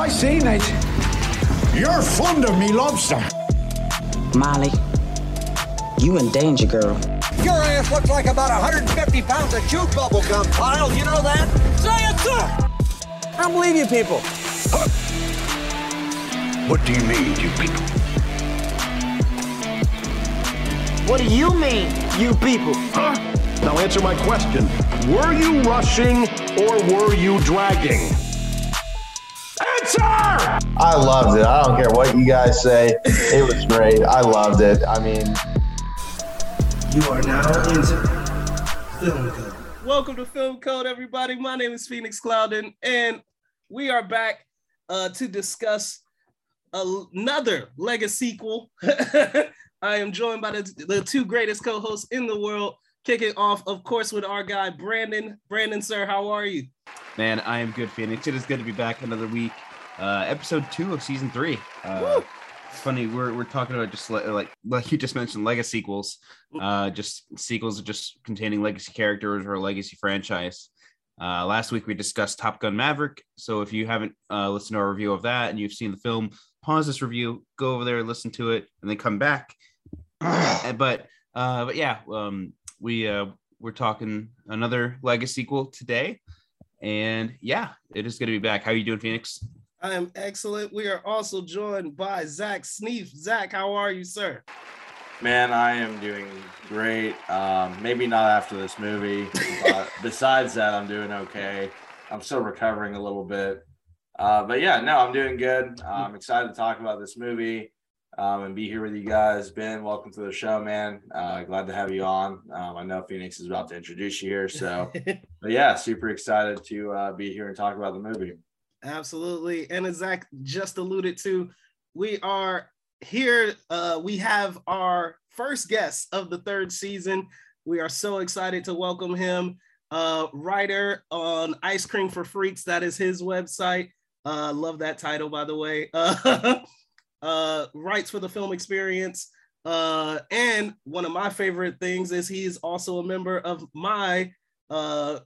I seen it. You're fond of me lobster. Molly, you in danger, girl. Your ass looks like about 150 pounds of chewed bubble gum, Kyle. You know that? Say it, sir! I don't believe you people. What do you mean, you people? What do you mean, you people? Huh? Now answer my question. Were you rushing or were you dragging? Answer! I loved it. I don't care what you guys say. It was great. I loved it. I mean, You are now into Film Code. Welcome to Film Code, everybody. My name is Phoenix Clouden, and we are back uh, to discuss another legacy-quel. I am joined by the, the two greatest co-hosts in the world. Kicking off, of course, with our guy Brandon. Brandon, sir, how are you? Man, I am good, Phoenix. It is good to be back another week. Uh, episode two of season three. Uh, it's funny we're, we're talking about just like, like like you just mentioned legacy-quels, uh, just sequels just containing legacy characters or a legacy franchise. Uh, last week we discussed Top Gun Maverick. So if you haven't uh, listened to our review of that and you've seen the film, pause this review, go over there, listen to it, and then come back. But uh, but yeah, um, we uh, we're talking another legacy-quel today, and yeah, it is going to be back. How are you doing, Phoenix? I am excellent. We are also joined by Zach Sneef. Zach, how are you, sir? Man, I am doing great. Um, maybe not after this movie, but besides that, I'm doing okay. I'm still recovering a little bit. Uh, but yeah, no, I'm doing good. Uh, I'm excited to talk about this movie um, and be here with you guys. Ben, welcome to the show, man. Uh, glad to have you on. Um, I know Phoenix is about to introduce you here. So, but yeah, super excited to uh, be here and talk about the movie. Absolutely. And as Zach just alluded to, we are here. Uh, we have our first guest of the third season. We are so excited to welcome him. Uh, writer on Ice Cream for Freaks. That is his website. Uh, love that title, by the way. Uh, writes for the film experience. Uh, and one of my favorite things is he's also a member of my uh,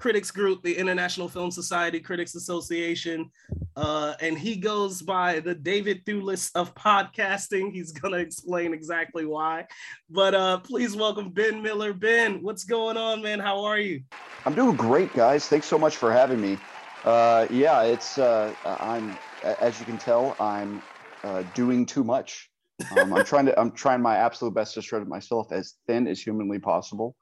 critics group, the International Film Society Critics Association. Uh, and he goes by the David Thewlis of podcasting. He's going to explain exactly why. But uh, please welcome Ben Miller. Ben, what's going on, man? How are you? I'm doing great, guys. Thanks so much for having me. Uh, yeah, it's uh, I'm as you can tell, I'm uh, doing too much. Um, I'm trying to I'm trying my absolute best to shred myself as thin as humanly possible.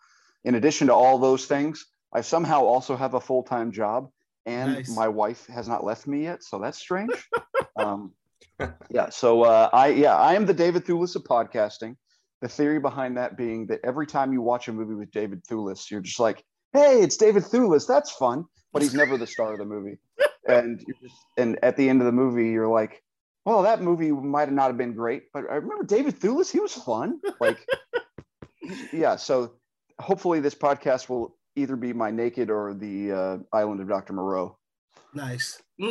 In addition to all those things, I somehow also have a full time job, and Nice. my wife has not left me yet, so that's strange. um, yeah, so uh, I yeah I am the David Thewlis of podcasting. The theory behind that being that every time you watch a movie with David Thewlis, you're just like, hey, it's David Thewlis. That's fun. But he's never the star of the movie. And you're just, and at the end of the movie, you're like, well, that movie might have not have been great, but I remember David Thewlis. He was fun. Like, yeah. So hopefully this podcast will either be my naked or the uh, Island of Dr. Moreau. Nice.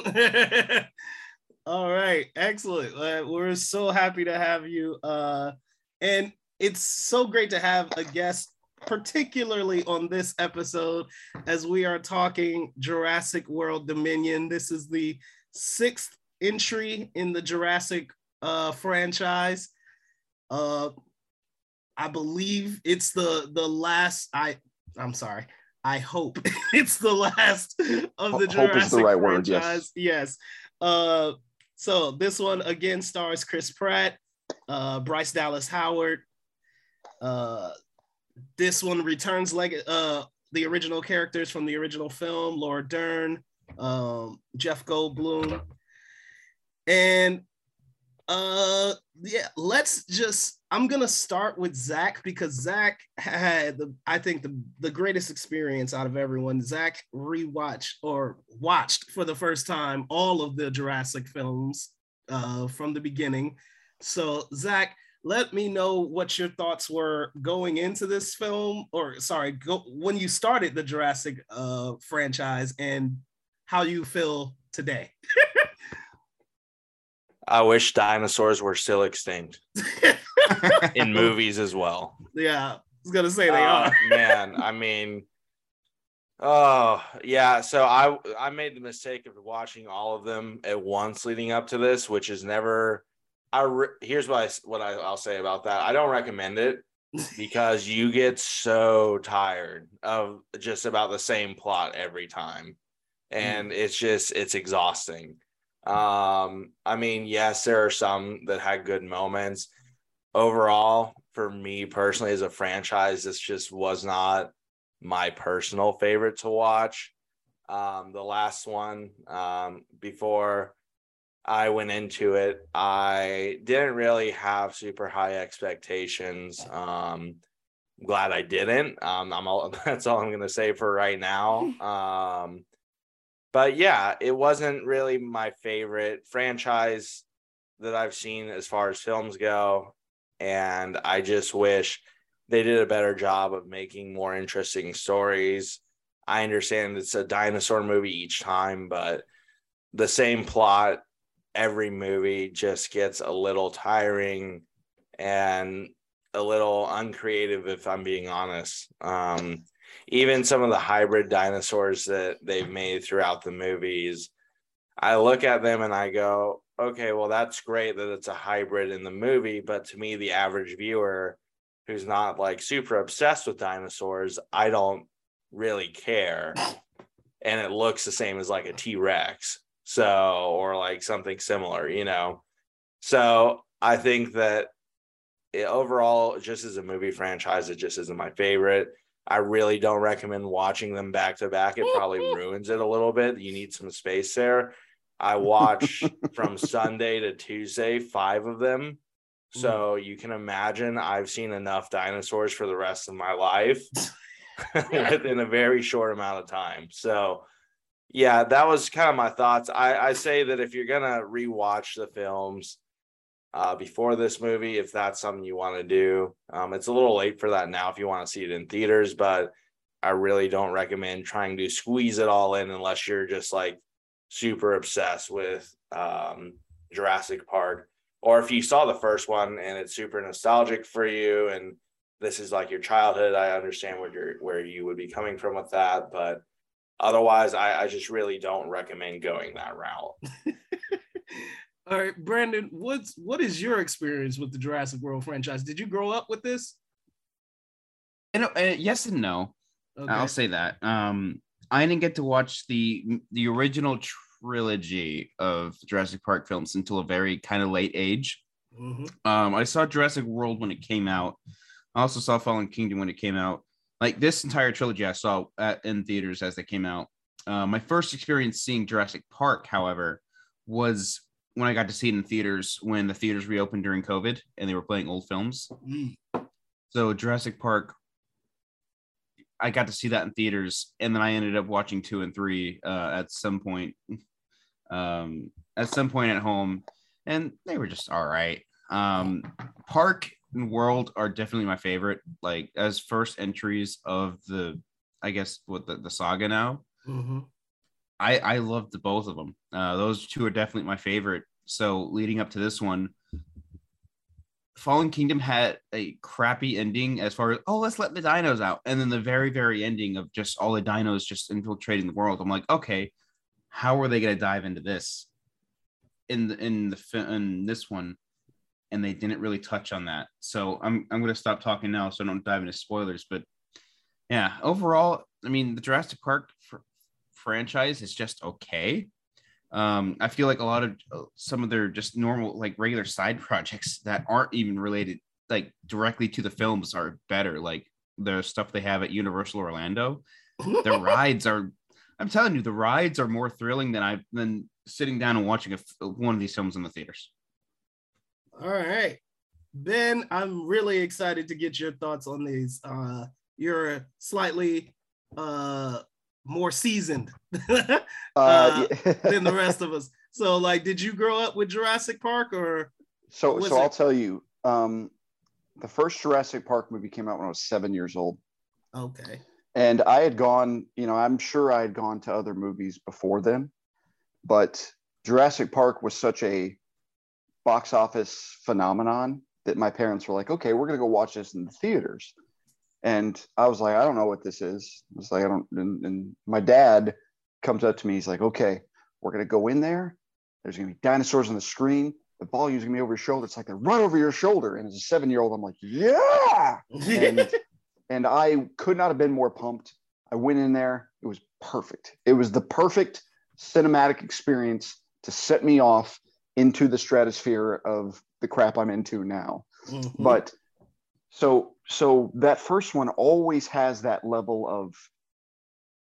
All right, excellent. Uh, we're so happy to have you. Uh, and it's so great to have a guest, particularly on this episode, as we are talking Jurassic World Dominion. This is the sixth entry in the Jurassic uh, franchise. Uh, I believe it's the the last. I I'm sorry. I hope it's the last of the hope Jurassic is the right word, yes. Yes. Uh, so this one again stars Chris Pratt, uh, Bryce Dallas Howard. Uh, this one returns like uh, the original characters from the original film: Laura Dern, um, Jeff Goldblum, and uh, yeah. Let's just. I'm gonna start with Zach because Zach had the I think the the greatest experience out of everyone. Zach rewatched or watched for the first time all of the Jurassic films uh, from the beginning. So Zach, let me know what your thoughts were going into this film, or sorry, go, when you started the Jurassic uh, franchise, and how you feel today. I wish dinosaurs were still extinct in movies as well. Yeah, I was gonna say they Uh, are. man, I mean, Oh yeah, so I I made the mistake of watching all of them at once leading up to this, which is never. I re- here's what I what I, I'll say about that. I don't recommend it because you get so tired of just about the same plot every time, and it's just it's exhausting. Um, I mean, yes, there are some that had good moments. Overall, for me personally, as a franchise, this just was not my personal favorite to watch. Um, the last one, um, before I went into it, I didn't really have super high expectations. Um, I'm glad I didn't. Um, I'm all, that's all I'm gonna say for right now. Um, but yeah, it wasn't really my favorite franchise that I've seen as far as films go, and I just wish they did a better job of making more interesting stories. I understand it's a dinosaur movie each time, but the same plot every movie just gets a little tiring and a little uncreative if i'm being honest um, even some of the hybrid dinosaurs that they've made throughout the movies i look at them and i go okay well that's great that it's a hybrid in the movie but to me the average viewer who's not like super obsessed with dinosaurs i don't really care. And it looks the same as like a t-rex so or like something similar you know? So i think that it, overall just as a movie franchise it just isn't my favorite i really don't recommend watching them back to back. It probably ruins it a little bit you need some space there. I watch from sunday to tuesday five of them. Hmm. So you can imagine i've seen enough dinosaurs for the rest of my life in a very short amount of time. So yeah, that was kind of my thoughts. I, I say that if you're gonna rewatch the films uh, before this movie, if that's something you want to do, um, it's a little late for that now if you want to see it in theaters. But I really don't recommend trying to squeeze it all in unless you're just like super obsessed with um, Jurassic Park, or if you saw the first one and it's super nostalgic for you and this is like your childhood. I understand where you're where you would be coming from with that, but otherwise I, I just really don't recommend going that route All right, Brandon, what's what is your experience with the Jurassic World franchise? Did you grow up with this? And, uh, yes and no. Okay. I'll say that. Um, I didn't get to watch the the original trilogy of Jurassic Park films until a very kind of late age. Mhm. Um, I saw Jurassic World when it came out. I also saw Fallen Kingdom when it came out. Like this entire trilogy, I saw at, in theaters as they came out. Uh, my first experience seeing Jurassic Park, however, was when I got to see it in theaters when the theaters reopened during COVID and they were playing old films. Mm. So Jurassic Park, I got to see that in theaters, and then I ended up watching two and three uh, at some point, um, at some point at home, and they were just all right. Um, Park and World are definitely my favorite, like as first entries of the, I guess what the, the saga now. Mhm. I I loved both of them. Uh, those two are definitely my favorite. So leading up to this one, Fallen Kingdom had a crappy ending as far as oh let's let the dinos out, and then the very very ending of just all the dinos just infiltrating the world. I'm like okay, how are they to dive into this in the, in the in this one? And they didn't really touch on that. So I'm I'm to stop talking now so I don't dive into spoilers. But yeah, overall, I mean the Jurassic Park franchise is just okay. Um, I feel like a lot of uh, some of their just normal, like regular side projects that aren't even related, like directly to the films, are better. Like the stuff they have at Universal Orlando, the rides are. I'm telling you, the rides are more thrilling than I've than sitting down and watching a f one of these films in the theaters. All right. Ben, I'm really excited to get your thoughts on these. Uh, you're slightly uh, more seasoned uh, Uh, yeah. than the rest of us. So, like, did you grow up with Jurassic Park or? So, so it- I'll tell you. Um, the first Jurassic Park movie came out when I was seven years old, Okay. and I had gone. You know, I'm sure I had gone to other movies before then, but Jurassic Park was such a box office phenomenon that my parents were like, "Okay, we're gonna go watch this in the theaters." And I was like, I don't know what this is. I was like, I don't. And, and my dad comes up to me. He's like, Okay, we're gonna go in there. There's gonna be dinosaurs on the screen. The volume's gonna be over your shoulder. It's like they're right over your shoulder. And as a seven year old, I'm like, Yeah. And, and I could not have been more pumped. I went in there. It was perfect. It was the perfect cinematic experience to set me off into the stratosphere of the crap I'm into now. Mhm. But so so that first one always has that level of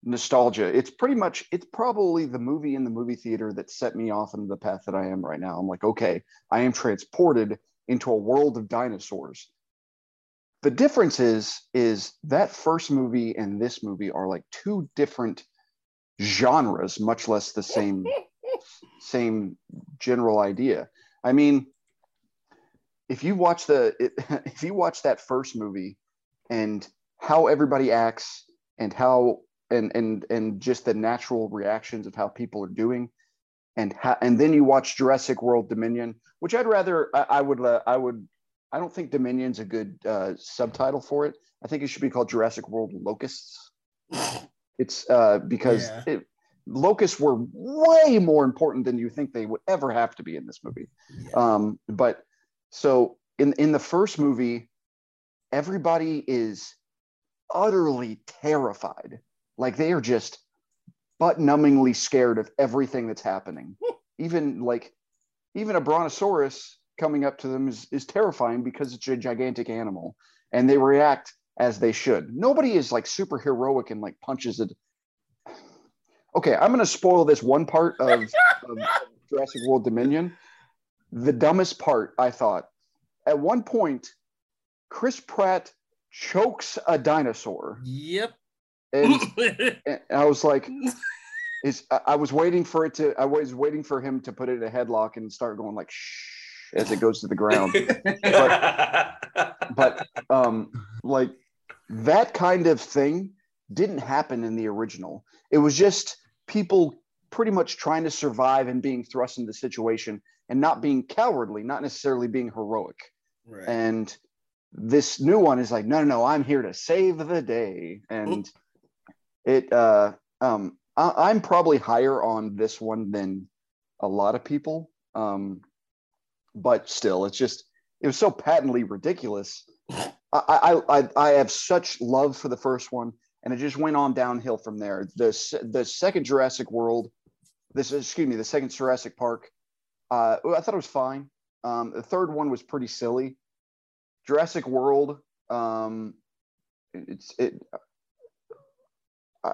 nostalgia. It's pretty much it's probably the movie in the movie theater that set me off into the path that I am right now. I'm like, okay, I am transported into a world of dinosaurs. The difference is is that first movie and this movie are like two different genres, much less the same same general idea. I mean, if you watch the if you watch that first movie and how everybody acts and how and and and just the natural reactions of how people are doing and how, and then you watch Jurassic World Dominion, which I'd rather I, I would uh, I would I don't think Dominion's a good uh, subtitle for it. I think it should be called Jurassic World Locusts. It's uh, because Yeah. it, locusts were way more important than you think they would ever have to be in this movie. Um, but so in in the first movie, everybody is utterly terrified. Like they are just butt numbingly scared of everything that's happening. even like even a brontosaurus coming up to them is, is terrifying because it's a gigantic animal and they react as they should. Nobody is like super heroic and like punches it. Okay, I'm gonna spoil this one part of, of Jurassic World Dominion. The dumbest part, I thought, at one point, Chris Pratt chokes a dinosaur, Yep. and, and I was like, "Is I- was waiting for it to. I was waiting for him to put it in a headlock and start going like shh as it goes to the ground. but um like that kind of thing didn't happen in the original it was just people pretty much trying to survive and being thrust into the situation and not being cowardly not necessarily being heroic. Right. and this new one is like no no no i'm here to save the day. And it uh um I, i'm probably higher on this one than a lot of people. Um but still it's just it was so patently ridiculous. I, I i i have such love for the first one and it just went on downhill from there. The the second jurassic world this excuse me the second jurassic park uh i thought it was fine. Um the third one was pretty silly. Jurassic world um it's it uh,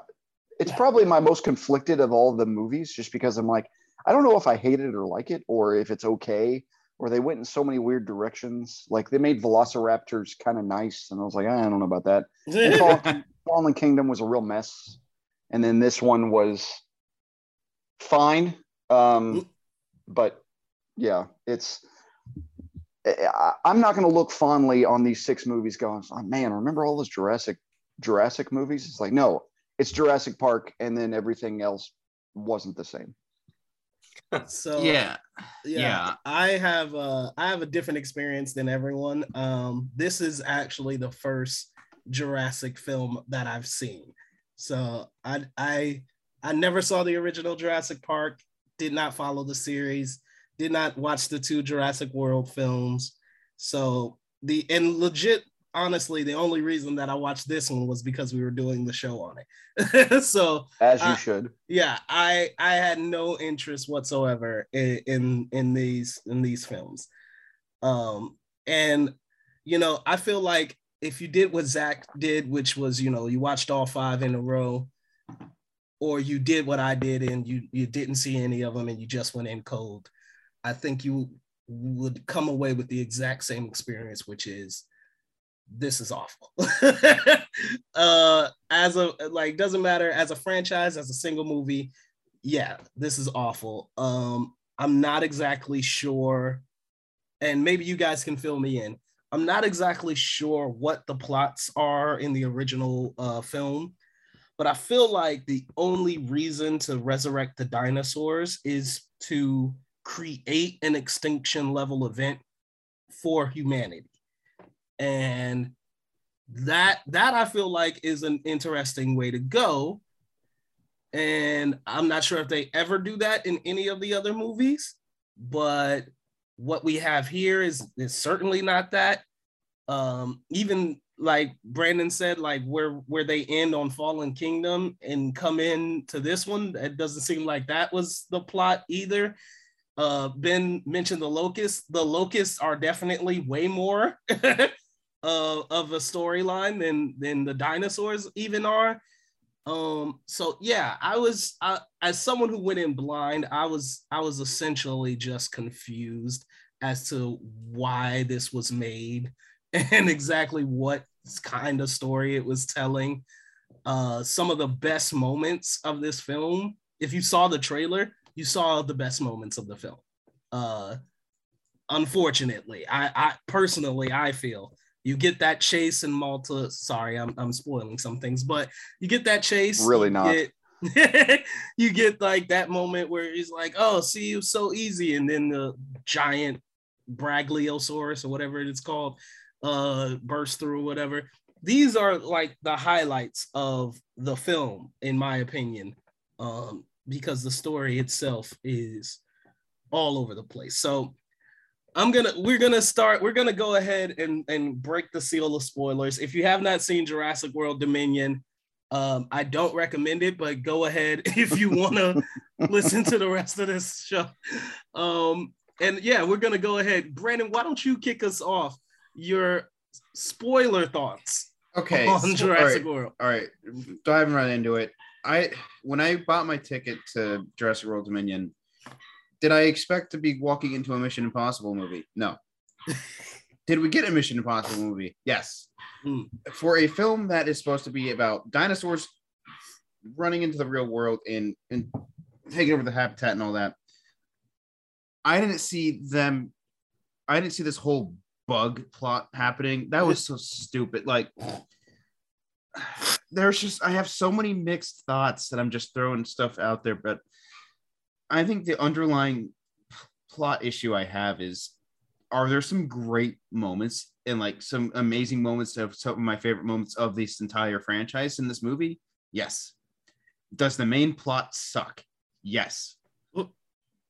it's probably my most conflicted of all the movies just because i'm like i don't know if i hate it or like it or if it's okay or they went in so many weird directions. Like they made velociraptors kind of nice and i was like i don't know about that. Fallen, fallen kingdom was a real mess. And then this one was fine um but yeah it's I, i'm not going to look fondly on these six movies going oh, man remember all those jurassic jurassic movies it's like no it's jurassic park and then everything else wasn't the same So yeah. yeah, Yeah. I have uh I have a different experience than everyone. Um, this is actually the first Jurassic film that I've seen. So I I I never saw the original Jurassic Park, did not follow the series, did not watch the two Jurassic World films. So the and legit honestly, the only reason that I watched this one was because we were doing the show on it. so as you Uh, should yeah i i had no interest whatsoever in, in in these in these films um and you know i feel like if you did what zach did which was you know you watched all five in a row or you did what i did and you you didn't see any of them and you just went in cold i think you would come away with the exact same experience which is this is awful. Uh as a like doesn't matter as a franchise as a single movie yeah this is awful. Um i'm not exactly sure and maybe you guys can fill me in. I'm not exactly sure what the plots are in the original uh film but i feel like the only reason to resurrect the dinosaurs is to create an extinction level event for humanity and that that I feel like is an interesting way to go. And I'm not sure if they ever do that in any of the other movies, but what we have here is is certainly not that. Um, even like Brandon said, like where where they end on Fallen Kingdom and come in to this one, it doesn't seem like that was the plot either. Uh, ben mentioned the locusts. The locusts are definitely way more uh, of a storyline than than the dinosaurs even are. Um, so yeah, I was as someone who went in blind, I was I was essentially just confused as to why this was made and exactly what kind of story it was telling. Uh, some of the best moments of this film, if you saw the trailer, you saw the best moments of the film. Uh, unfortunately, I, I personally, I feel you get that chase in Malta. Sorry, I'm, I'm spoiling some things, but you get that chase. Really not. Get, you get like that moment where he's like, "Oh, see you so easy," and then the giant Bragliosaurus or whatever it's called uh burst through whatever these are like the highlights of the film in my opinion um because the story itself is all over the place so i'm gonna we're gonna start we're gonna go ahead and and break the seal of spoilers if you have not seen jurassic world dominion um i don't recommend it but go ahead if you want to listen to the rest of this show um and yeah we're gonna go ahead brandon why don't you kick us off your spoiler thoughts Okay. on so- Jurassic all right, World. All right, diving right into it. I when I bought my ticket to Jurassic World Dominion, did I expect to be walking into a Mission Impossible movie? No. did we get a Mission Impossible movie? Yes. Hmm. For a film that is supposed to be about dinosaurs running into the real world and and taking over the habitat and all that, I didn't see them. I didn't see this whole bug plot happening. That was so stupid. Like there's just I have so many mixed thoughts that I'm just throwing stuff out there, but I think the underlying plot issue I have is are there some great moments and like some amazing moments of some of my favorite moments of this entire franchise in this movie? Yes. Does the main plot suck? Yes.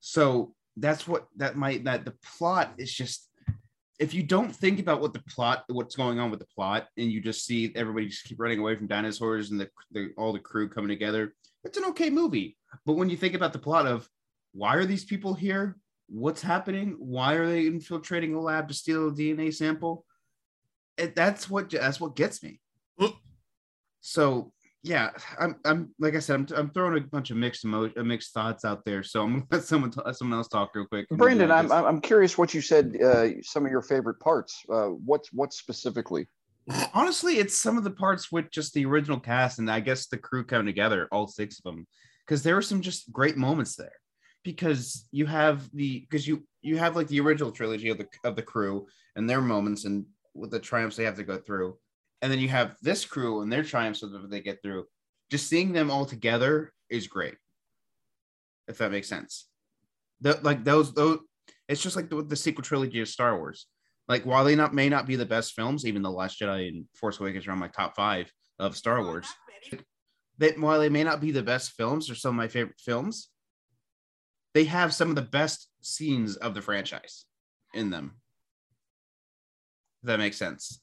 So that's what that might that the plot is just if you don't think about what the plot what's going on with the plot and you just see everybody just keep running away from dinosaurs and the, the all the crew coming together it's an okay movie. But when you think about the plot of why are these people here? What's happening? Why are they infiltrating a lab to steal a dna sample? It, that's what that's what gets me. So yeah i'm i'm like i said i'm, I'm throwing a bunch of mixed emo- uh, mixed thoughts out there so i'm gonna let someone t- someone else talk real quick Brandon, I'm, I'm I'm curious what you said. Uh, some of your favorite parts. Uh, what's what specifically? honestly it's some of the parts with just the original cast and i guess the crew coming together all six of them because there were some just great moments there because you have the because you you have like the original trilogy of the of the crew and their moments and with the triumphs they have to go through and then you have this crew and their triumphs that they get through just seeing them all together is great if that makes sense the, like those those it's just like the, the sequel trilogy of star wars like while they not may not be the best films, even the Last Jedi and Force Awakens are on my top five of Star oh, Wars. That while they may not be the best films or some of my favorite films, they have some of the best scenes of the franchise in them. If that makes sense.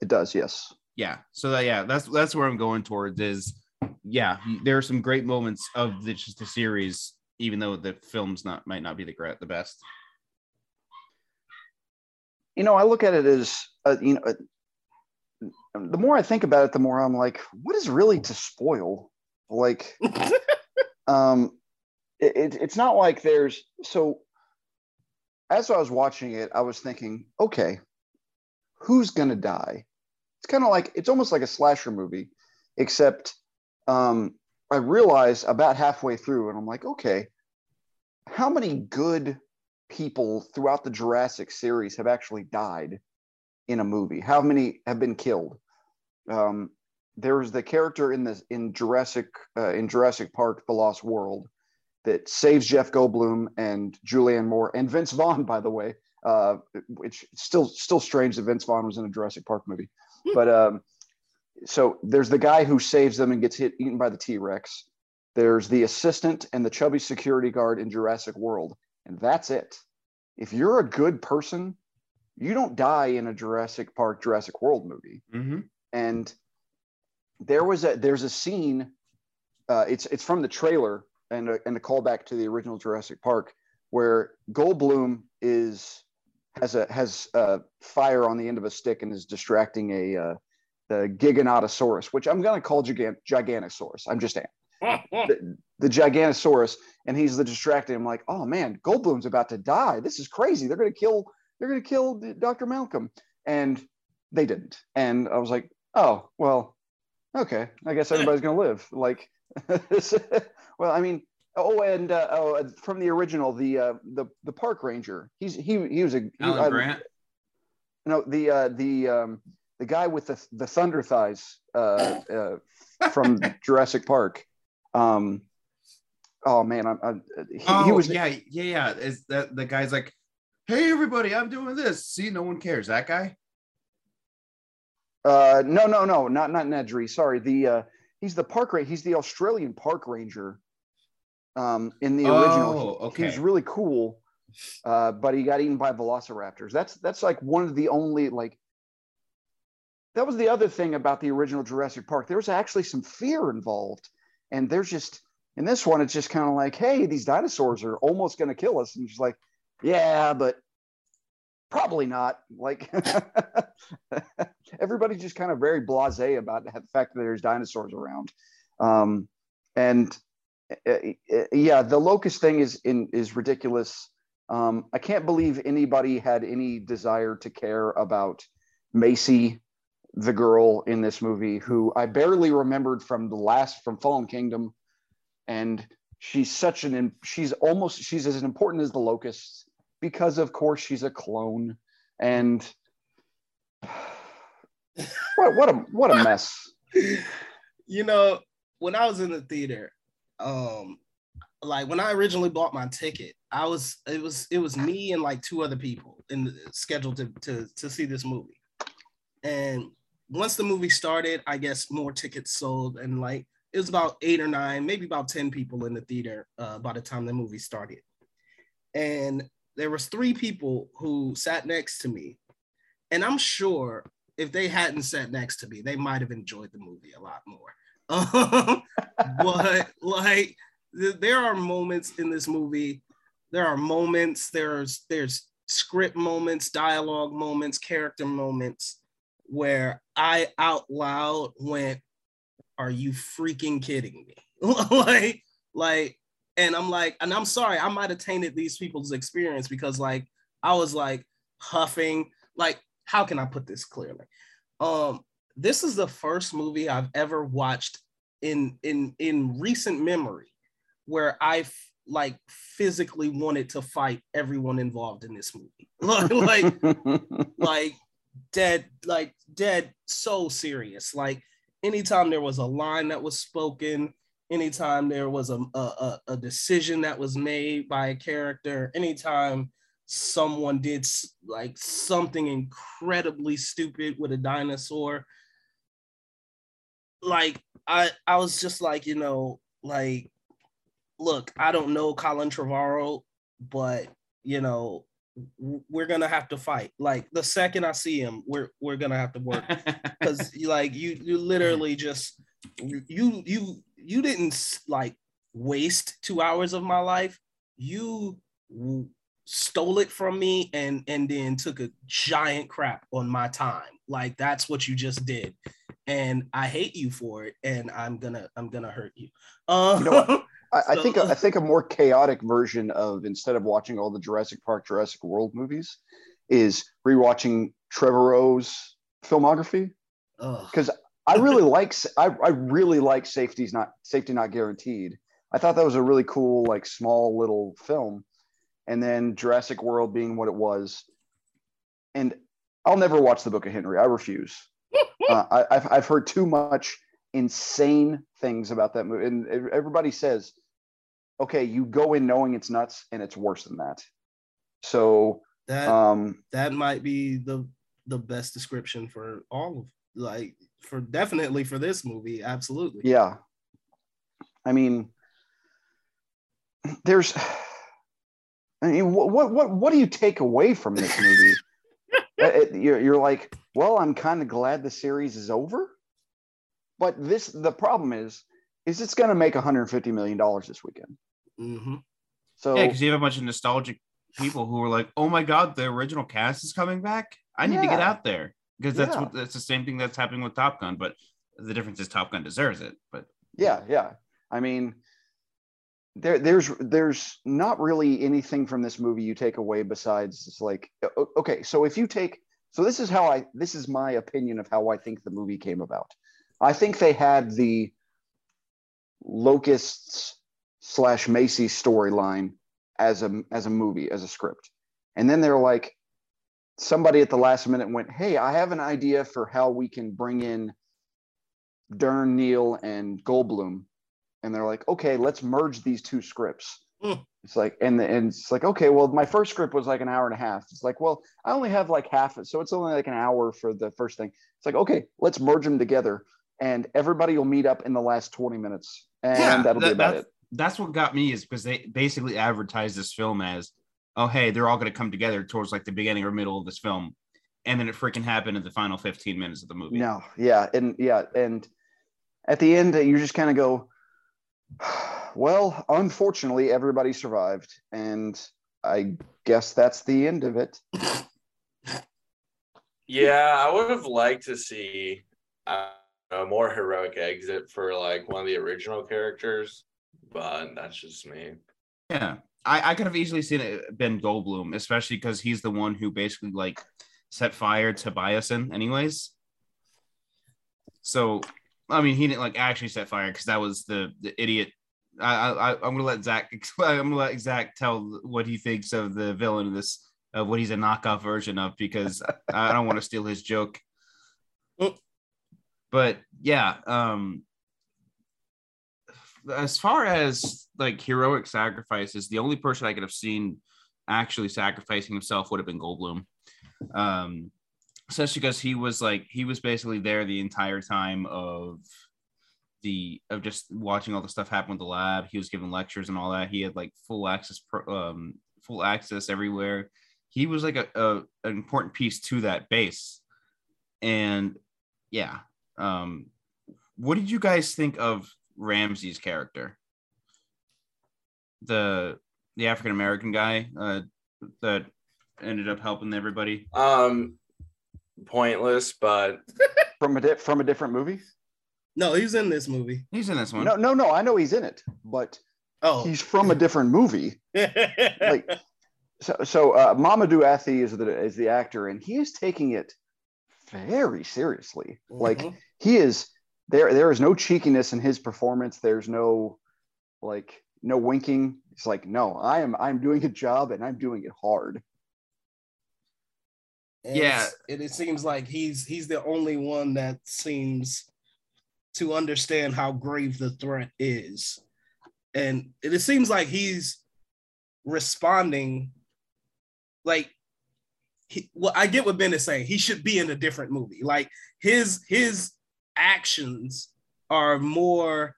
It does, yes. Yeah. So that, yeah, that's that's where I'm going towards is yeah, there are some great moments of the, just the series, even though the films not might not be the great the best. You know, I look at it as uh, you know. Uh, the more I think about it, the more I'm like, what is really to spoil? Like, um, it, it, it's not like there's so. As I was watching it, I was thinking, okay, who's gonna die? Kind of like it's almost like a slasher movie, except um, I realized about halfway through, and I'm like, okay, how many good people throughout the Jurassic series have actually died in a movie? How many have been killed? Um, there's the character in the in Jurassic uh, in Jurassic Park: The Lost World that saves Jeff Goldblum and Julianne Moore and Vince Vaughn, by the way. Uh, which still still strange that Vince Vaughn was in a Jurassic Park movie. But um, so there's the guy who saves them and gets hit eaten by the T-Rex. There's the assistant and the chubby security guard in Jurassic World, and that's it. If you're a good person, you don't die in a Jurassic Park, Jurassic World movie. Mhm. And there was a there's a scene. Uh, it's it's from the trailer and a, and a callback to the original Jurassic Park where Goldblum is has a has a fire on the end of a stick and is distracting a uh, the Giganotosaurus, which I'm gonna call Gigant- Giganosaurus. I'm just the, the Giganosaurus, and he's the distracting. I'm like, oh man, Goldblum's about to die. This is crazy. They're gonna kill. They're gonna kill Dr. Malcolm, and they didn't. And I was like, oh well, okay. I guess everybody's gonna live. Like, well, I mean, oh, and uh, oh, uh, from the original, the uh, the the park ranger. He's he he was a he, Alan I- Grant. no the uh, the um, the guy with the the thunder thighs uh, uh, from Jurassic Park. Um, oh man, I'm, I'm he, oh, he was yeah, yeah, yeah. Is that the guy's like, hey everybody, I'm doing this. See, no one cares. That guy. uh, no no no not not Nedry. Sorry, the uh, he's the park ranger. He's the Australian park ranger. Um, in the original, Oh, he, he was okay. really cool, uh, but he got eaten by velociraptors. That's that's like one of the only like. That was the other thing about the original Jurassic Park. There was actually some fear involved, and there's just in this one, it's just kind of like, hey, these dinosaurs are almost going to kill us, and she's like, yeah, but probably not. Like everybody's just kind of very blasé about the fact that there's dinosaurs around, um, and yeah, the locust thing is in is ridiculous. Um, I can't believe anybody had any desire to care about Maisie, the girl in this movie, who I barely remembered from the last from Fallen Kingdom, and she's such an she's almost she's as important as the locusts because of course she's a clone, and what what a what a mess. you know, when I was in the theater, um, like when I originally bought my ticket, I was it was it was me and like two other people in scheduled to, to to see this movie. And once the movie started, I guess more tickets sold, and like it was about eight or nine, maybe about ten people in the theater uh, by the time the movie started. And there was three people who sat next to me, and I'm sure if they hadn't sat next to me, they might have enjoyed the movie a lot more. Um, but like th- there are moments in this movie. There are moments. There's there's script moments dialogue moments character moments where i out loud went are you freaking kidding me? Like like and i'm like and i'm sorry i might have tainted these people's experience because like i was like huffing. Like how can i put this clearly? Um this is the first movie I've ever watched in in in recent memory where I f- like physically wanted to fight everyone involved in this movie. like like dead like dead so serious. Like anytime there was a line that was spoken, anytime there was a, a- a decision that was made by a character, anytime someone did like something incredibly stupid with a dinosaur like I I was just like, you know, like look, I don't know Colin Trevorrow, but you know, we're gonna have to fight. Like the second I see him, we're we're gonna have to work because like you you literally just you you you didn't like waste two hours of my life. You stole it from me and and then took a giant crap on my time. Like that's what you just did and I hate you for it, and I'm gonna I'm gonna hurt you. Uh, You know what? I, I think So- I think a more chaotic version of instead of watching all the Jurassic Park, Jurassic World movies, is rewatching Trevor Trevorrow's filmography because I really like I really like safety's not safety not guaranteed. I thought that was a really cool like small little film, and then Jurassic World being what it was, and I'll never watch the Book of Henry. I refuse. Uh, I, I've I've heard too much insane things about that movie, and everybody says, okay, you go in knowing it's nuts, and it's worse than that. So that um, that might be the the best description for all of Like for definitely for this movie, absolutely. Yeah. I mean, there's. I mean, what what, what do you take away from this movie? Uh, it- you're, you're like, well, I'm kind of glad the series is over, but this the problem is, is it's going to make 150 million dollars this weekend. Mm-hmm. So Yeah, because you have a bunch of nostalgic people who are like, "Oh my god, the original cast is coming back! I need to get out there." Because that's Yeah. what that's the same thing that's happening with Top Gun, but the difference is Top Gun deserves it. But yeah, yeah. I mean, there there's there's not really anything from this movie you take away besides it's like okay, so if you take so this is how I this is my opinion of how I think the movie came about. I think they had the locusts slash Maisie storyline as a as a movie as a script, and then they're like somebody at the last minute went, "Hey, I have an idea for how we can bring in Dern, Neill, and Goldblum," and they're like, "Okay, let's merge these two scripts." Hmm. It's like, and the, and it's like, okay, well, my first script was like an hour and a half. It's like, well, I only have like half, it, so it's only like an hour for the first thing. It's like, okay, let's merge them together, and everybody will meet up in the last twenty minutes, and Yeah, that'll be about that's- it. that's what got me is because they basically advertised this film as, "Oh, hey, they're all going to come together towards like the beginning or middle of this film," and then it freaking happened in the final fifteen minutes of the movie. No, yeah, and yeah, and at the end, you just kind of go, well, unfortunately, everybody survived, and I guess that's the end of it. Yeah, I would have liked to see uh, a more heroic exit for like one of the original characters, but that's just me. Yeah, I, I could have easily seen it been Goldblum, especially because he's the one who basically like set fire to Biosyn, anyways. So, I mean, he didn't like actually set fire because that was the the idiot. I, I I'm gonna let Zach. Explain, I'm gonna let Zach tell what he thinks of the villain of this, of what he's a knockoff version of, because I don't want to steal his joke. But yeah, um, as far as like heroic sacrifices, the only person I could have seen actually sacrificing himself would have been Goldblum. Um, especially because he was like he was basically there the entire time of the of just watching all the stuff happen with the lab. He was giving lectures and all that. He had like full access, pro- um, full access everywhere. He was like a, a an important piece to that base, and yeah. Um, what did you guys think of Ramsay's character? The the African American guy uh, that ended up helping everybody. Um, pointless, but From a di- from a different movie? No, he's in this movie. He's in this one. No, no, no. I know he's in it, but Oh, he's from a different movie. Like, so, so uh, Mamoudou Athie is the is the actor, and he is taking it very seriously. Like Mhm. he is there. There is no cheekiness in his performance. There's no like no winking. It's like no, I am I'm doing a job and I'm doing it hard. And Yeah. it, it seems like he's he's the only one that seems to understand how grave the threat is, and it, it seems like he's responding like he, well, I get what Ben is saying. He should be in a different movie. Like his his actions are more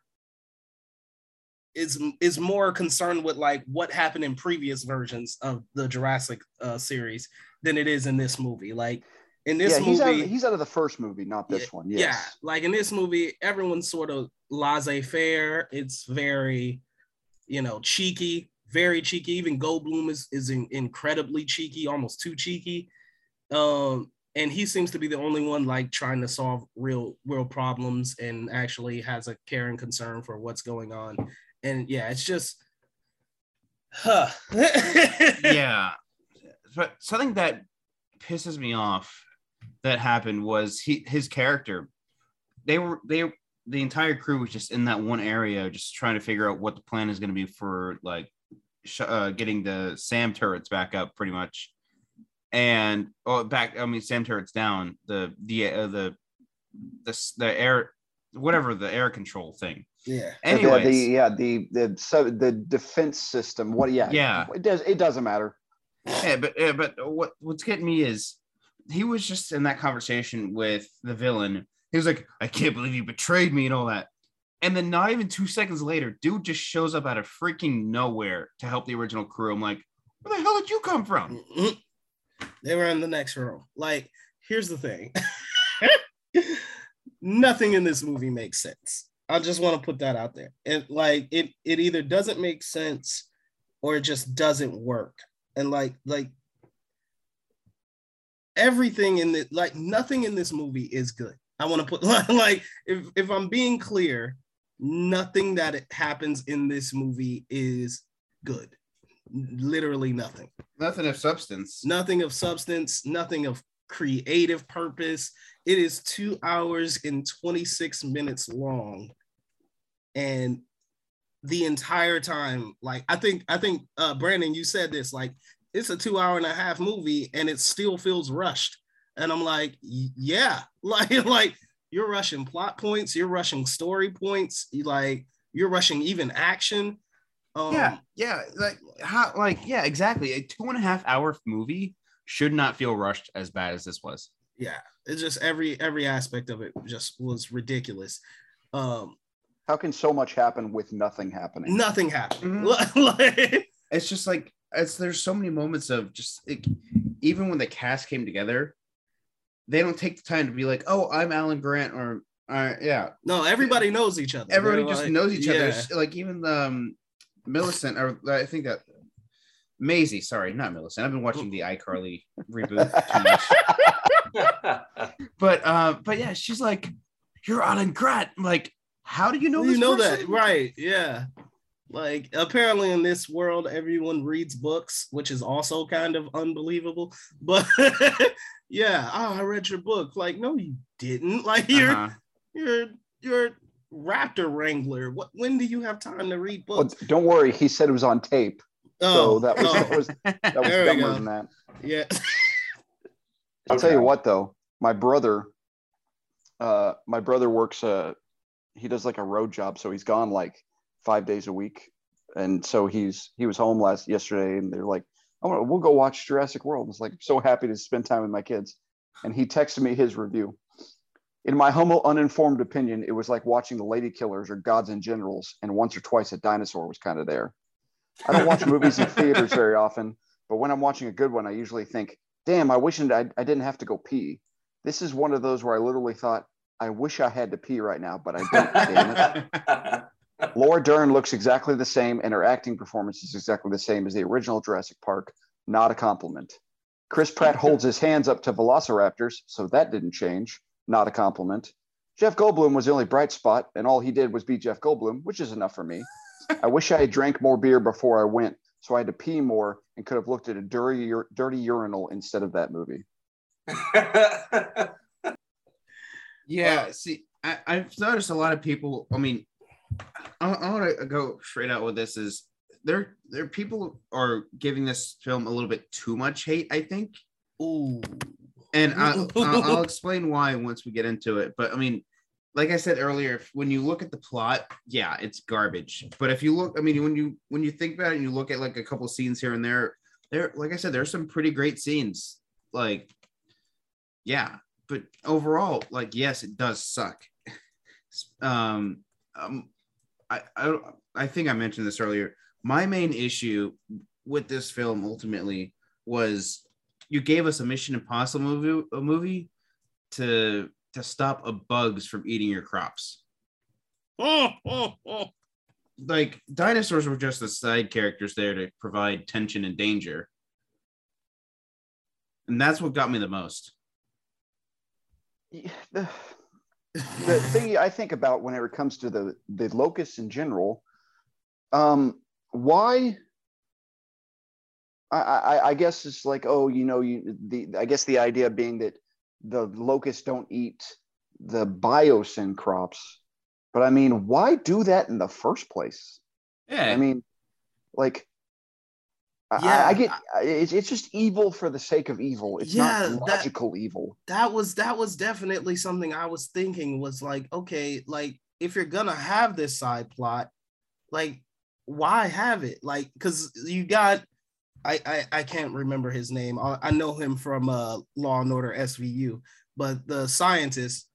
is is more concerned with like what happened in previous versions of the Jurassic uh, series than it is in this movie. Like in this yeah, movie, he's out, of, he's out of the first movie, not this one. Yes. yeah, like in this movie, everyone's sort of laissez-faire. It's very, you know, cheeky, very cheeky. Even Goldblum is is in- incredibly cheeky, almost too cheeky. Um, and he seems to be the only one like trying to solve real real problems and actually has a care and concern for what's going on. And yeah, it's just, huh. yeah. But something that pisses me off that happened was he his character. They were they the entire crew was just in that one area, just trying to figure out what the plan is going to be for like sh- uh, getting the Sam turrets back up, pretty much. And oh, back I mean Sam turrets down the the uh, the the the air whatever the air control thing. yeah. Anyway, the- the, yeah, the the so the defense system. What? Yeah, Yeah. It does. It doesn't matter. Yeah, but yeah, but what what's getting me is he was just in that conversation with the villain. He was like, I can't believe you betrayed me and all that. And then not even two seconds later, dude just shows up out of freaking nowhere to help the original crew. I'm like, where the hell did you come from? Mhm. They were in the next room. Like, here's the thing. Nothing in this movie makes sense. I just want to put that out there. And like it it either doesn't make sense or it just doesn't work. And like like everything in the like nothing in this movie is good. I want to put like if if I'm being clear, nothing that happens in this movie is good. Literally nothing Nothing of substance. nothing of substance, nothing of creative purpose. It is two hours and 26 minutes long. And the entire time, like I think, I think uh Brandon, you said this, like it's a two hour and a half movie and it still feels rushed. And I'm like, yeah, like, like you're rushing plot points, you're rushing story points, you like you're rushing even action. Um, yeah, yeah, like how, like yeah, exactly. A two and a half hour movie should not feel rushed as bad as this was. yeah it's just every every aspect of it just was ridiculous um How can so much happen with nothing happening? nothing happened Mhm. like, It's just like it's there's so many moments of just like, even when the cast came together, they don't take the time to be like, oh, I'm Alan Grant or uh, yeah, no everybody knows each other everybody They're just like- knows each other. yeah. It's Like even the um, Millicent, or I think that Maisie. Sorry, not Millicent. I've been watching the iCarly reboot too much. But uh, but yeah, she's like, you're Alan Grant. I'm like, how do you know? you this know person? that right yeah like apparently in this world everyone reads books which is also kind of unbelievable but yeah oh i read your book like no you didn't like you're Uh-huh. you're you're raptor wrangler what when do you have time to read Well, books don't worry, he said it was on tape. oh so that was, oh, that was that was There dumber than that. yeah I'll tell you what though, my brother, uh, my brother works uh he does like a road job, so he's gone like five days a week. And so he's he was home last yesterday and they're like, want we'll go watch Jurassic World. I was like so happy to spend time with my kids. And he texted me his review. In my humble, uninformed opinion, it was like watching the Lady Killers or Gods and Generals, and once or twice a dinosaur was kind of there. I don't watch movies in theaters very often, but when I'm watching a good one, I usually think, damn, I wish I, I didn't have to go pee. This is one of those where I literally thought, I wish I had to pee right now, but I don't. damn it. Laura Dern looks exactly the same, and her acting performance is exactly the same as the original Jurassic Park. Not a compliment. Chris Pratt holds his hands up to velociraptors, so that didn't change. Not a compliment. Jeff Goldblum was the only bright spot, and all he did was be Jeff Goldblum, which is enough for me. I wish I had drank more beer before I went, so I had to pee more and could have looked at a dirty, dirty urinal instead of that movie. Yeah, see, I, I've noticed a lot of people. I mean, I, I want to go straight out with this. Is there there people are giving this film a little bit too much hate? I think, Ooh. and I, I'll, I'll explain why once we get into it. But I mean, like I said earlier, if- when you look at the plot, yeah, it's garbage. But if you look, I mean, when you when you think about it, and you look at like a couple scenes here and there, there, like I said, there's some pretty great scenes. Like, yeah, but overall, like, yes, it does suck. um, um, I, I, I think I mentioned this earlier. My main issue with this film ultimately was you gave us a Mission Impossible movie, a movie to to stop a bugs from eating your crops. Oh, oh, oh. Like dinosaurs were just the side characters there to provide tension and danger. And that's what got me the most. the, the thing I think about whenever it comes to the the locusts in general, um, why? I, I I guess it's like oh you know you the I guess the idea being that the locusts don't eat the biosyn crops, but I mean why do that in the first place? Yeah. I mean, like. I- I, Yeah, I get it's, it's just evil for the sake of evil. It's Yeah, not that- logical evil. that was that was definitely something I was thinking was like, okay, like if you're gonna have this side plot, like why have it? Like, because you got I, I I can't remember his name. I, I know him from uh, Law and Order SVU, but the scientist,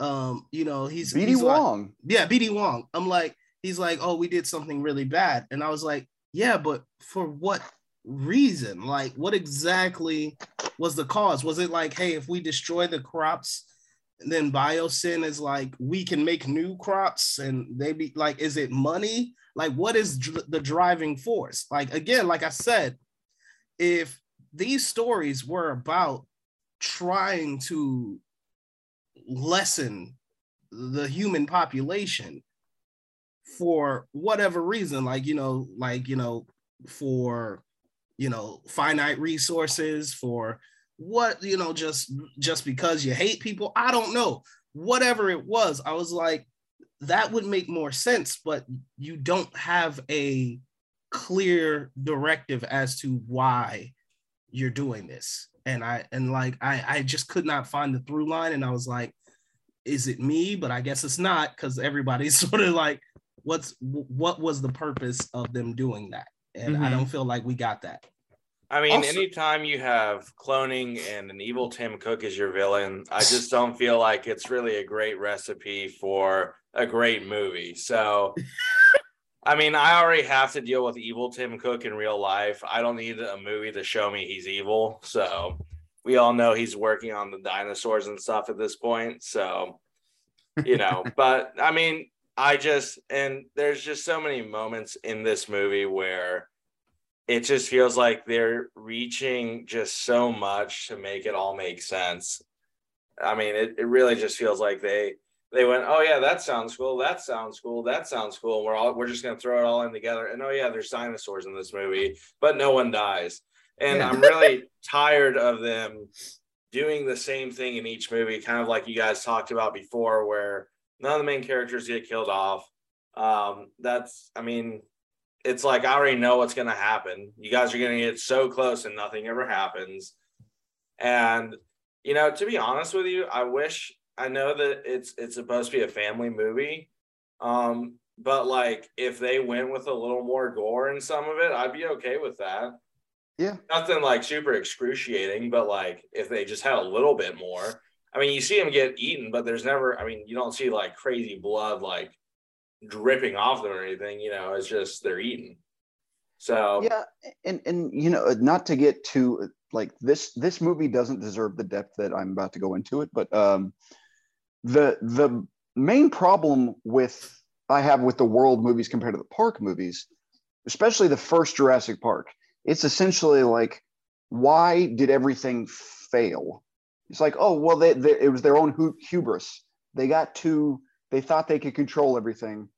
um, you know, he's BD he's like- Wong. yeah, BD Wong. I'm like, he's like, oh, we did something really bad, and I was like, yeah, but for what reason? Like, what exactly was the cause? Was it like, hey, if we destroy the crops, then biosyn is like we can make new crops, and they be like, is it money? Like, what is dr- the driving force? Like, again, like I said, if these stories were about trying to lessen the human population for whatever reason like you know like you know for you know finite resources for what you know just just because you hate people i don't know. Whatever it was i was like that would make more sense but you don't have a clear directive as to why you're doing this. And i and like i i just could not find the through line and i was like is it me? But i guess it's not because everybody's sort of like what's what was the purpose of them doing that and i Mhm. don't feel like we got that I mean, Also- anytime you have cloning and an evil Tim Cook as your villain, I just don't feel like it's really a great recipe for a great movie. So, I mean, I already have to deal with evil Tim Cook in real life. I don't need a movie to show me he's evil. So, we all know he's working on the dinosaurs and stuff at this point. So, you know, but I mean, I just, and there's just so many moments in this movie where it just feels like they're reaching just so much to make it all make sense. I mean, it, it really just feels like they they went, oh yeah, that sounds cool, that sounds cool, that sounds cool. We're all we're just gonna throw it all in together. And oh yeah, there's dinosaurs in this movie, but no one dies. And Yeah. I'm really tired of them doing the same thing in each movie, kind of like you guys talked about before, where none of the main characters get killed off. Um, that's I mean, it's like I already know what's going to happen. You guys are going to get so close and nothing ever happens. And you know, to be honest with you, I wish I know that it's it's supposed to be a family movie. Um, but like if they went with a little more gore in some of it, I'd be okay with that. Yeah. Nothing like super excruciating, but like if they just had a little bit more. I mean, you see them get eaten, but there's never, I mean, you don't see like crazy blood like dripping off them or anything, you know, it's just they're eaten. So yeah and and you know not to get too like this this movie doesn't deserve the depth that i'm about to go into it but um the the main problem with i have with the world movies compared to the park movies especially the first jurassic park it's essentially like why did everything fail it's like oh well they, they it was their own hubris. They got too they thought they could control everything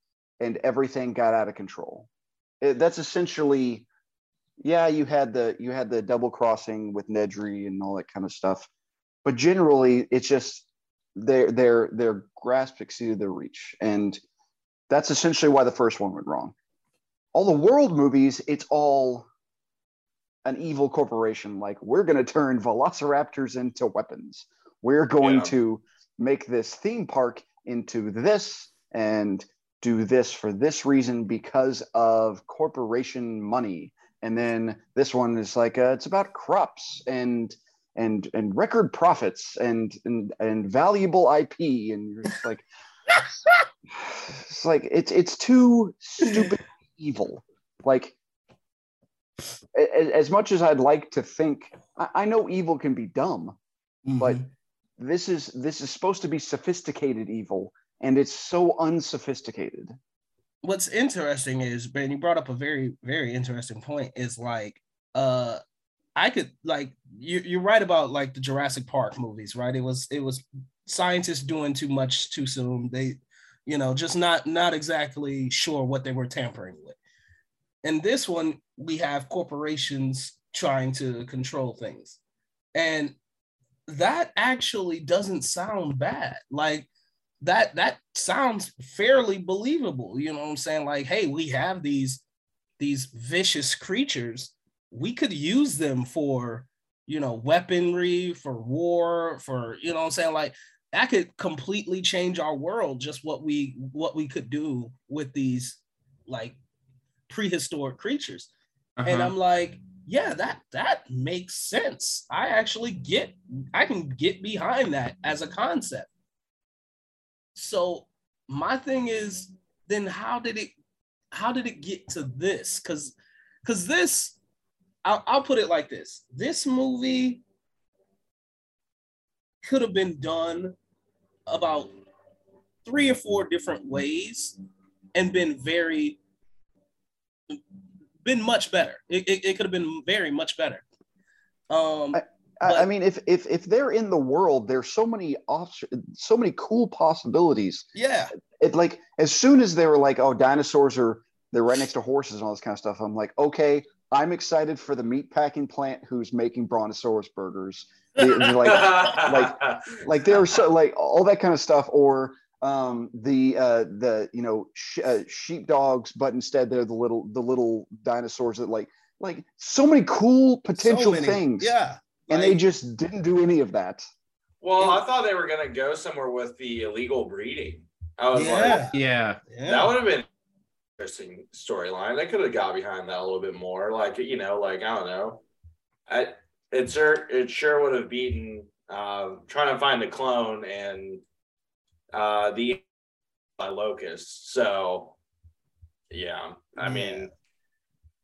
and everything got out of control. It, that's essentially yeah you had the you had the double crossing with nedry and all that kind of stuff but generally it's just their their their grasp exceeded their reach and that's essentially why the first one went wrong. All the world movies it's all an evil corporation. Like we're going to turn velociraptors into weapons. We're going Yeah. to make this theme park into this and do this for this reason because of corporation money. And then this one is like uh, it's about crops and and and record profits and and and valuable ip and you're just like it's like it's it's too stupid evil. Like as much as i'd like to think i, I know evil can be dumb but this is this is supposed to be sophisticated evil and it's so unsophisticated what's interesting is Ben, you brought up a very, very interesting point. Is like uh I could like you you're right about like the Jurassic Park movies, right? It was it was scientists doing too much too soon. They, you know, just not not exactly sure what they were tampering with. And this one, we have corporations trying to control things. And that actually doesn't sound bad. Like that that sounds fairly believable you know what i'm saying like hey we have these these vicious creatures we could use them for you know weaponry for war for you know what i'm saying like that could completely change our world just what we what we could do with these like prehistoric creatures and Uh-huh. i'm like yeah, that that makes sense. I actually get I can get behind that as a concept. So my thing is then how did it how did it get to this? Cuz cuz this I'll, I'll put it like this. This movie could have been done about three or four different ways and been very been much better. It, it, it could have been very much better. Um, I, I mean, if if if they're in the world, there's so many off, so many cool possibilities. Yeah. It like as soon as they were like, oh, dinosaurs are they're right next to horses and all this kind of stuff. I'm like, okay, I'm excited for the meat packing plant who's making brontosaurus burgers. Like, like, like they're so like all that kind of stuff, or um, the uh, the you know sh- uh, sheepdogs, but instead they're the little the little dinosaurs that like like so many cool potential so many, things. Yeah. and they just didn't do any of that. Well, I thought they were gonna go somewhere with the illegal breeding. I was Yeah. like, Yeah. Yeah. that would have been interesting storyline. They could have got behind that a little bit more. Like, you know, like I don't know. I it sure it sure would have beaten um trying to find a clone and uh the by locust. So yeah, I mean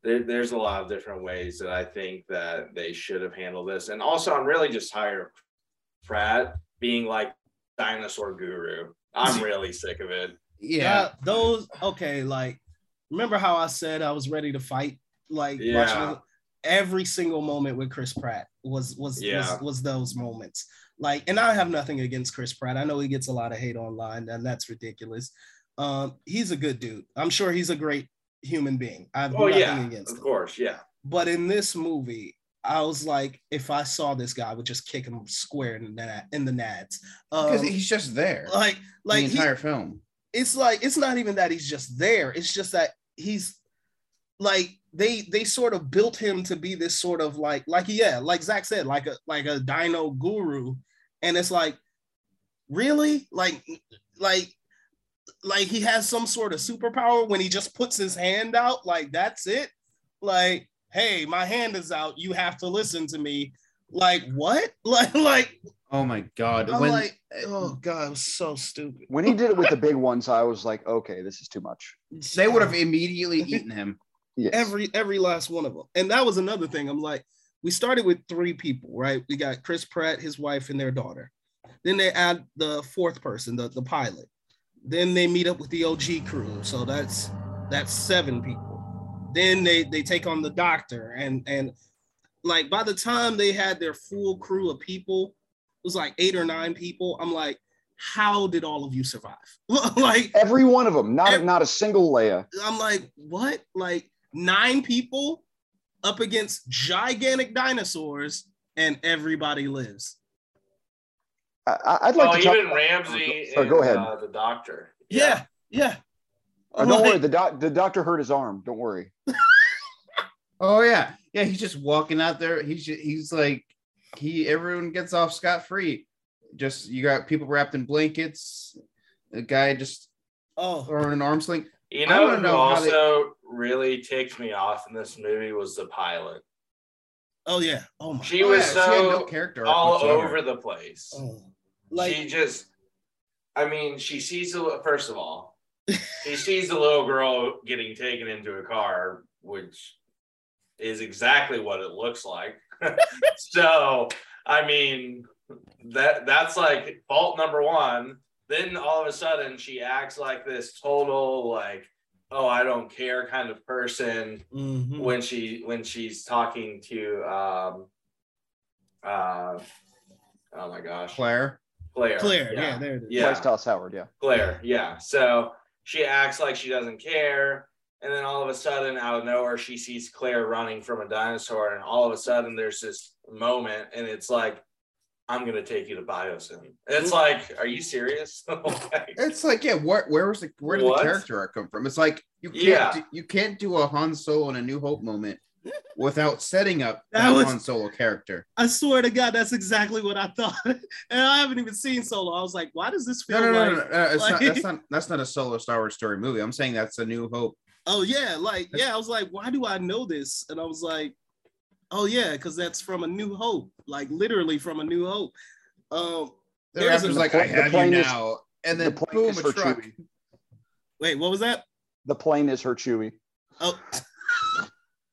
there, there's a lot of different ways that I think that they should have handled this. And also I'm really just tired of Pratt being like dinosaur guru. I'm really sick of it. Yeah. Uh, those okay. Like, remember how I said I was ready to fight? Like, Yeah. watching every single moment with Chris Pratt was was Yeah. was was those moments. Like, and I have nothing against Chris Pratt. I know he gets a lot of hate online, and that's ridiculous. Um, he's a good dude. I'm sure he's a great human being. I have Oh nothing yeah, against of him. course, yeah. But in this movie, I was like, if I saw this guy, I would just kick him square in the na- in the nads. Because Um, he's just there. like like the he- entire film. it's like it's not even that he's just there it's just that he's like they they sort of built him to be this sort of like like yeah like zach said like a like a dino guru and it's like really like like like he has some sort of superpower when he just puts his hand out like that's it like hey my hand is out you have to listen to me like what like like Oh my god. i'm when like oh god it was so stupid When he did it with the big ones, I was like, okay, this is too much. they would have immediately eaten him. Yes. every every last one of them. And that was another thing. I'm like, we started with three people, right? We got Chris Pratt, his wife, and their daughter. Then they add the fourth person, the, the pilot. Then they meet up with the OG crew. So that's that's seven people. Then they they take on the doctor and and like by the time they had their full crew of people, it was like eight or nine people. I'm like, how did all of you survive? like Every one of them, not Ev- not a single Leia. I'm like, what? Like nine people up against gigantic dinosaurs, and everybody lives. I, I- I'd like oh, to talk. even Ramsay Oh, and go ahead. Uh, the doctor. Yeah, yeah. Oh, don't worry, the doc, the doctor hurt his arm. Don't worry. Oh yeah. Yeah, he's just walking out there. He's ju- he's like he everyone gets off scot free. Just you got people wrapped in blankets. The guy just oh, throwing an arm sling. You I know wanna know how they- also really ticked me off in this movie was the pilot. oh yeah. Oh my. She Oh, was yeah, she had so no character all whatsoever. over the place. Oh. Like she just, I mean, she sees the first of all, she sees the little girl getting taken into a car, which is exactly what it looks like. so, I mean, that that's like fault number one. Then all of a sudden, she acts like this total like, oh, I don't care kind of person mhm. when she when she's talking to um uh oh my gosh Claire. Claire Claire. Yeah, there it is. yeah Bryce Dallas Howard. Yeah. Claire yeah so she acts like she doesn't care and then all of a sudden out of nowhere she sees Claire running from a dinosaur and all of a sudden there's this moment and it's like I'm gonna take you to Biosyn. It's like, are you serious? Like, It's like, yeah, where where was the where did What? the character arc come from? It's like you can't Yeah. do, you can't do a Han Solo and a New Hope moment without setting up That that, was- Han Solo character. I swear to God, that's exactly what I thought. and I haven't even seen Solo. I was like, why does this feel No, no, no, like? no, no, no, It's not, like- that's not that's not a solo Star Wars story movie. I'm saying that's a New Hope. Oh yeah, like yeah. I was like, why do I know this? And I was like, Oh yeah, because that's from A New Hope, like literally from A New Hope. Um, The there's raptor's a- like, pla- I the have you plane is- now. and the then plane boom, is a truck. Chewie. wait, what was that? The plane is her Chewie. Oh,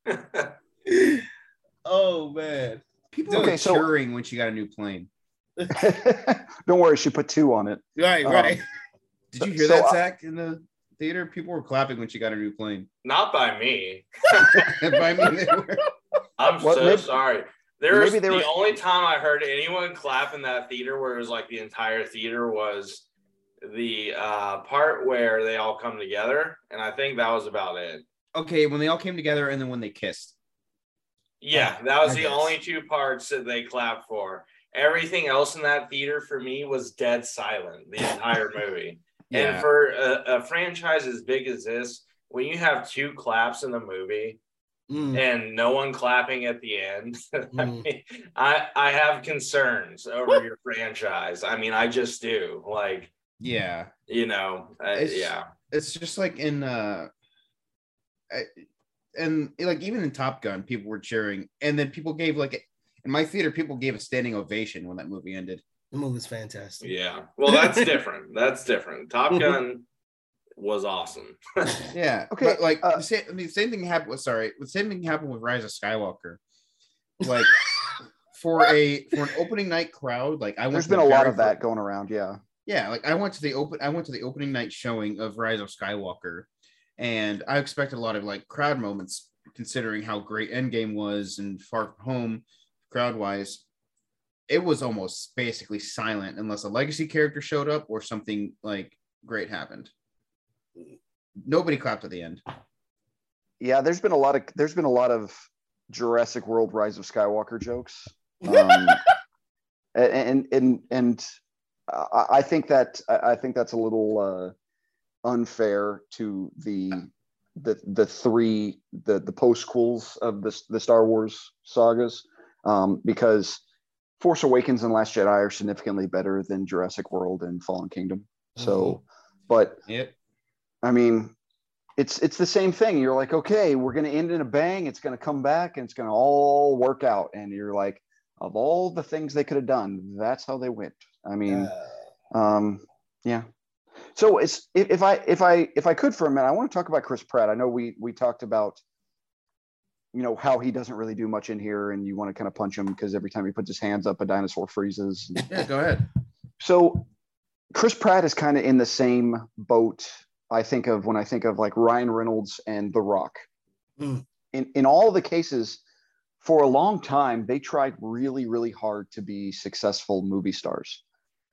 oh man. People Okay, were so- cheering when she got a new plane. Don't worry, she put two on it. Right, Um, right. Did you hear So, that, Zach, in the theater? People were clapping when she got a new plane. Not by me. By me, they were. I'm Well, so maybe- sorry. There was maybe the they were- only time I heard anyone clap in that theater where it was like the entire theater was the uh, part where they all come together, and I think that was about it. Okay, when they all came together and then when they kissed. Yeah, that was I the guess. only two parts that they clapped for. Everything else in that theater for me was dead silent the entire movie. And for a, a franchise as big as this, when you have two claps in the movie Mm. and no one clapping at the end, I, Mm. mean, I I have concerns over your franchise. I mean, I just do. Like, Yeah. you know, uh, It's- yeah. It's just like in uh I, and like even in Top Gun, people were cheering, and then people gave like in my theater, people gave a standing ovation when that movie ended. The movie's fantastic. Yeah. Well, that's different. That's different. Top. Gun was awesome. Yeah. Okay, But like uh, the same, I mean, same thing happened with sorry, the same thing happened with Rise of Skywalker. Like for a for an opening night crowd, like I went There's to been the a lot of that fir- going around. Yeah. Yeah, like I went to the open I went to the opening night showing of Rise of Skywalker, and I expected a lot of like crowd moments considering how great Endgame was and Far From Home crowd wise. It was almost basically silent unless a legacy character showed up or something like great happened. Nobody clapped at the end. Yeah. There's been a lot of there's been a lot of Jurassic World Rise of Skywalker jokes. Um, and and and I I think that I think that's a little uh, unfair to the the the three the the postquels of the the Star Wars sagas um, because Force Awakens and Last Jedi are significantly better than Jurassic World and Fallen Kingdom. So, but Yep. I mean, it's it's the same thing. You're like, okay, we're gonna end in a bang. It's gonna come back and it's gonna all work out. And you're like, of all the things they could have done, that's how they went. I mean, um, yeah. So it's if, if I if I if I could for a minute, I want to talk about Chris Pratt. I know we we talked about you know how he doesn't really do much in here, and you want to kind of punch him because every time he puts his hands up, a dinosaur freezes. Yeah, go ahead. So Chris Pratt is kind of in the same boat I think of when I think of like Ryan Reynolds and The Rock. Mm. In in all the cases, for a long time, they tried really, really hard to be successful movie stars.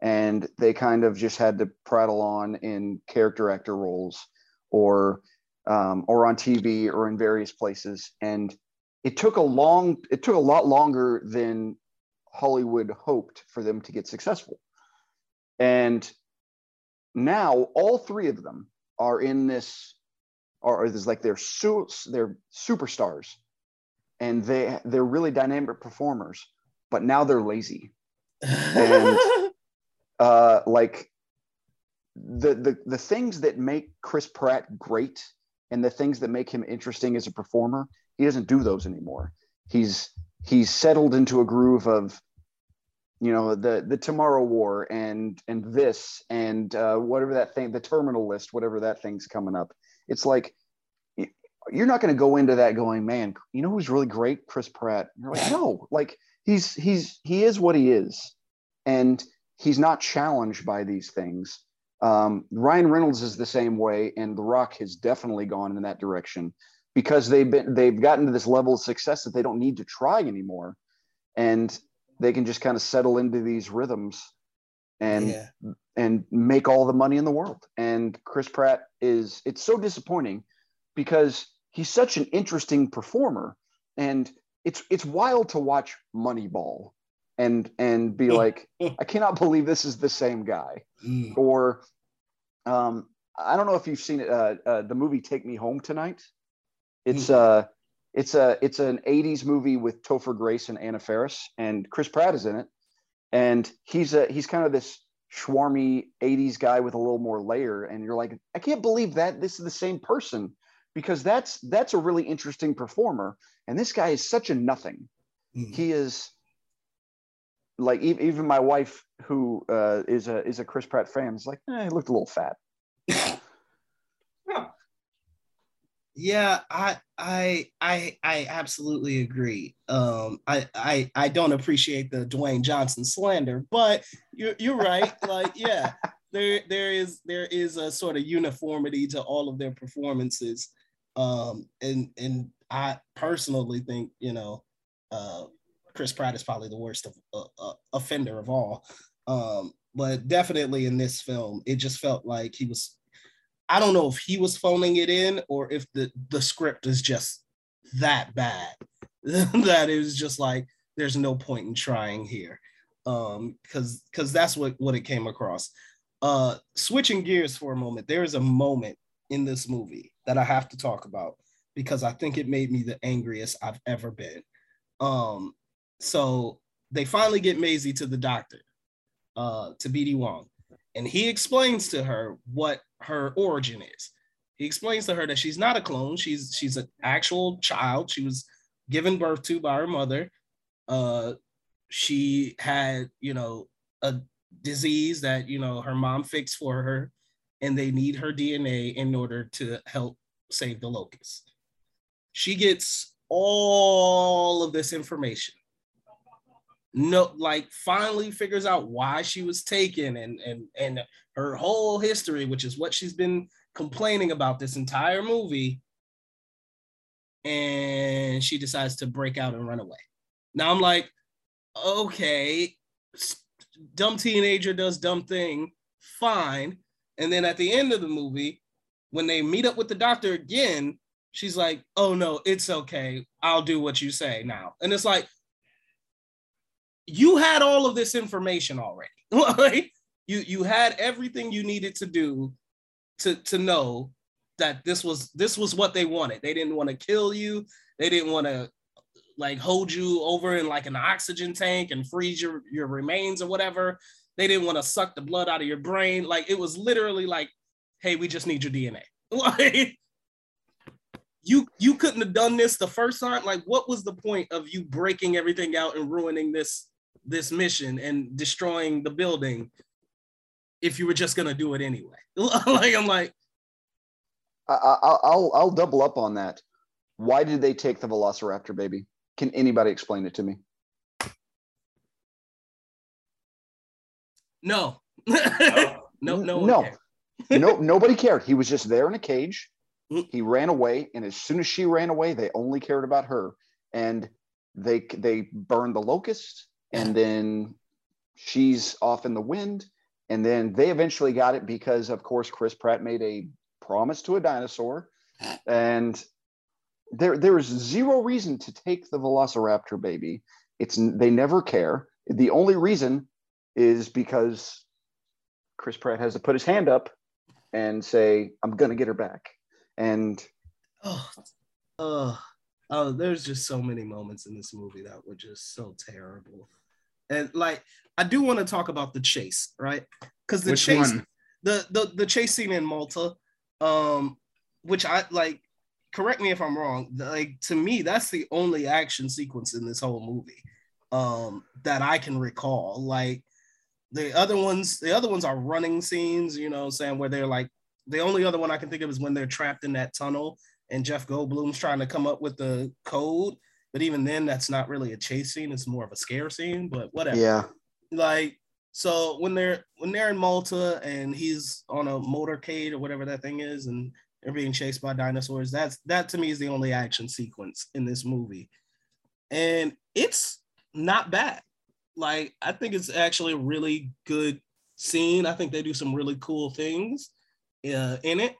And they kind of just had to prattle on in character actor roles or um, or on TV or in various places. And it took a long, it took a lot longer than Hollywood hoped for them to get successful. And now all three of them are in this, are, there's like they're su- they're superstars, and they they're really dynamic performers. But now they're lazy, and uh, like the the the things that make Chris Pratt great and the things that make him interesting as a performer, he doesn't do those anymore. He's he's settled into a groove of you know the the tomorrow war and and this and uh, whatever that thing the terminal list whatever that thing's coming up. It's like you're not going to go into that going man you know who's really great? Chris pratt. You're like no. Like he's he's he is what he is. And he's not challenged by these things. Um, ryan reynolds is the same way and the rock has definitely gone in that direction because they've been they've gotten to this level of success that they don't need to try anymore. And they can just kind of settle into these rhythms and Yeah. and make all the money in the world. And Chris Pratt is it's so disappointing because he's such an interesting performer and it's it's wild to watch Moneyball and and be like I cannot believe this is the same guy Mm. or um I don't know if you've seen it uh, uh the movie Take Me Home Tonight. It's uh it's a it's an 80s movie with Topher Grace and Anna Faris and Chris Pratt is in it and he's a he's kind of this schwarmy 80s guy with a little more layer and you're like I can't believe that this is the same person because that's that's a really interesting performer and this guy is such a nothing Mm. He is like e- even my wife, who uh, is a is a Chris Pratt fan, is like, eh, he looked a little fat. Yeah, I I I I absolutely agree. Um, I I I don't appreciate the Dwayne Johnson slander, but you're you're right. like, yeah, there there is there is a sort of uniformity to all of their performances. Um, and and I personally think you know, uh, Chris Pratt is probably the worst of, uh, uh, offender of all. Um, but definitely in this film, it just felt like he was I don't know if he was phoning it in or if the the script is just that bad that it was just like there's no point in trying here. Um because because that's what what it came across. Uh switching gears for a moment there is a moment in this movie that i have to talk about because i think it made me the angriest i've ever been. Um so they finally get Maisie to the doctor uh to BD Wong and he explains to her what her origin is. He explains to her that she's not a clone. She's she's an actual child. She was given birth to by her mother. Uh, she had you know a disease that you know her mom fixed for her, and they need her DNA in order to help save the locust. She gets all of this information no like finally figures out why she was taken and and and her whole history which is what she's been complaining about this entire movie. And she decides to break out and run away. Now i'm like okay dumb teenager does dumb thing fine. And then at the end of the movie when they meet up with the doctor again she's like oh no it's okay. I'll do what you say now. And it's like you had all of this information already. you you had everything you needed to do to to know that this was this was what they wanted. They didn't want to kill you. They didn't want to like hold you over in like an oxygen tank and freeze your your remains or whatever. They didn't want to suck the blood out of your brain. Like it was literally like, hey, we just need your DNA. Like you you couldn't have done this the first time. Like, what was the point of you breaking everything out and ruining this this mission and destroying the building if you were just gonna do it anyway. like I'm like, I, I, I'll I'll double up on that. Why did they take the Velociraptor baby? Can anybody explain it to me? no, no, no, no, no, no, nobody cared. He was just there in a cage. Mm. He ran away, and as soon as she ran away, they only cared about her. And they they burned the locust, and then she's off in the wind. And then they eventually got it because, of course, Chris Pratt made a promise to a dinosaur, and there there is zero reason to take the Velociraptor baby. It's they never care. The only reason is because Chris Pratt has to put his hand up and say, "I'm gonna get her back." And Oh, oh, oh, there's just so many moments in this movie that were just so terrible. And like, I do want to talk about the chase, right? Because the Which chase, one? the the the chase scene in Malta, um, which I like. Correct me if I'm wrong. Like to me, that's the only action sequence in this whole movie um, that I can recall. Like the other ones, the other ones are running scenes. You know, saying where they're like the only other one I can think of is when they're trapped in that tunnel and Jeff Goldblum's trying to come up with the code. But even then, that's not really a chase scene; it's more of a scare scene. But whatever. yeah, Like so, when they're when they're in Malta and he's on a motorcade or whatever that thing is, and they're being chased by dinosaurs. That's that to me is the only action sequence in this movie, and it's not bad. Like I think it's actually a really good scene. I think they do some really cool things uh, in it.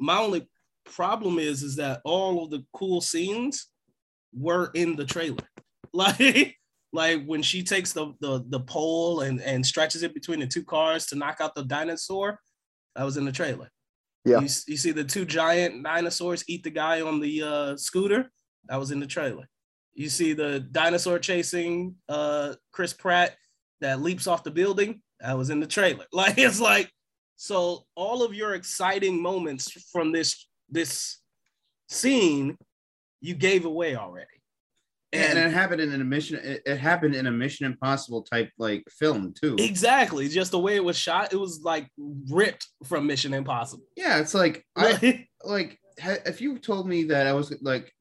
My only problem is is that all of the cool scenes were in the trailer. Like like when she takes the the, the pole and and stretches it between the two cars to knock out the dinosaur, that was in the trailer. Yeah. You, you see the two giant dinosaurs eat the guy on the uh, scooter. That was in the trailer. You see the dinosaur chasing uh, Chris Pratt that leaps off the building. That was in the trailer. Like it's like so all of your exciting moments from this this scene you gave away already. and, And, it happened in a mission. It, it happened in a Mission Impossible type like film too. exactly, just the way it was shot, it was like ripped from Mission Impossible. Yeah, it's like I like if you told me that I was like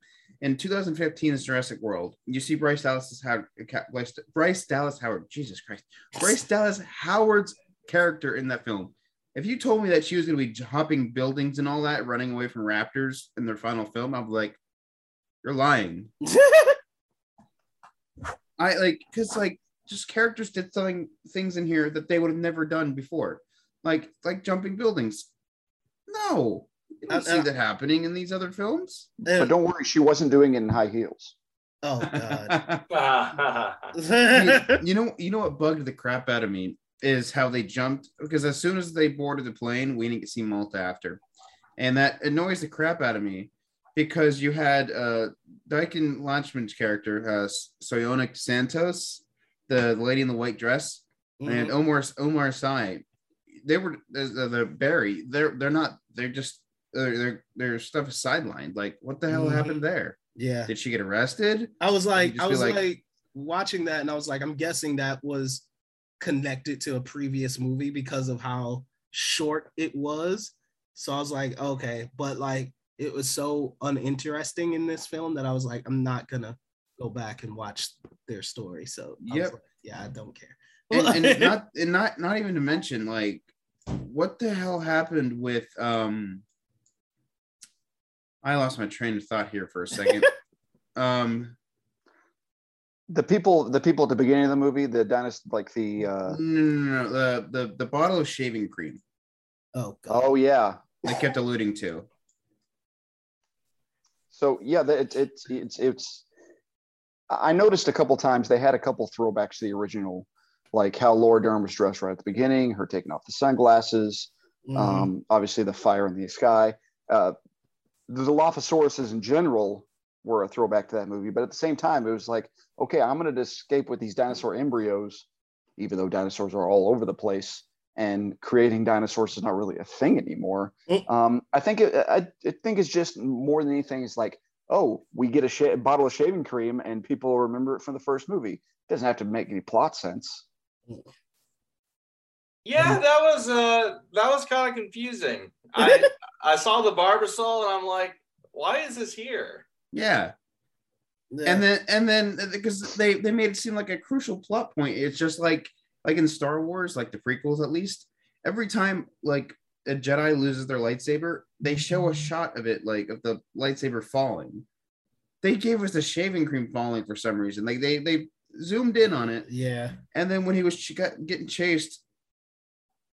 in 2015's Jurassic World, you see Bryce Dallas Howard, Bryce, Bryce Dallas Howard, Jesus Christ, Bryce Dallas Howard's character in that film. If you told me that she was going to be hopping buildings and all that, running away from raptors in their final film, I'd be like, "You're lying." I like because like just characters did something things in here that they would have never done before, like like jumping buildings. No, you don't Uh, see uh, that happening in these other films. But don't worry, she wasn't doing it in high heels. oh god. you, you know, you know what bugged the crap out of me is how they jumped because as soon as they boarded the plane, we didn't see Malta after, and that annoys the crap out of me because you had uh Dichen Lachman's character, uh Soyona Santos, the lady in the white dress, and Omar Omar Sy. They were the, the, Barry. They're they're not. They're just their their their stuff is sidelined. Like what the hell Mhm. happened there? yeah. Did she get arrested? I was like, I was like- like, watching that, and I was like, I'm guessing that was connected to a previous movie because of how short it was. So I was like, okay, but like it was so uninteresting in this film that I was like, I'm not gonna go back and watch their story. So I was like, yeah, I don't care. and, and not and not not even to mention like what the hell happened with um I lost my train of thought here for a second. um The people, the people at the beginning of the movie, the dynasty, like the. Uh, no, no, no, the, the the bottle of shaving cream oh god. oh yeah. they kept alluding to. So yeah, it's it's it's it's. I noticed a couple times they had a couple throwbacks to the original, like how Laura Dern was dressed right at the beginning, her taking off the sunglasses, Mhm. um, obviously the fire in the sky. Uh, the Dilophosaurus in general were a throwback to that movie, but at the same time, it was like, okay, I'm going to escape with these dinosaur embryos, even though dinosaurs are all over the place, and creating dinosaurs is not really a thing anymore. Mm. Um, I think it, I, I think it's just more than anything, it's like, oh, we get a, sh- a bottle of shaving cream, and people remember it from the first movie. It doesn't have to make any plot sense. Yeah, that was uh that was kind of confusing. I I saw the Barbasol and I'm like, why is this here? Yeah. Yeah. And then and then because they they made it seem like a crucial plot point. It's just like like in Star Wars, like the prequels at least, every time like a Jedi loses their lightsaber, they show a mm-hmm. shot of it like of the lightsaber falling. They gave us the shaving cream falling for some reason. Like they they zoomed in on it, yeah. and then when he was ch- got, getting chased,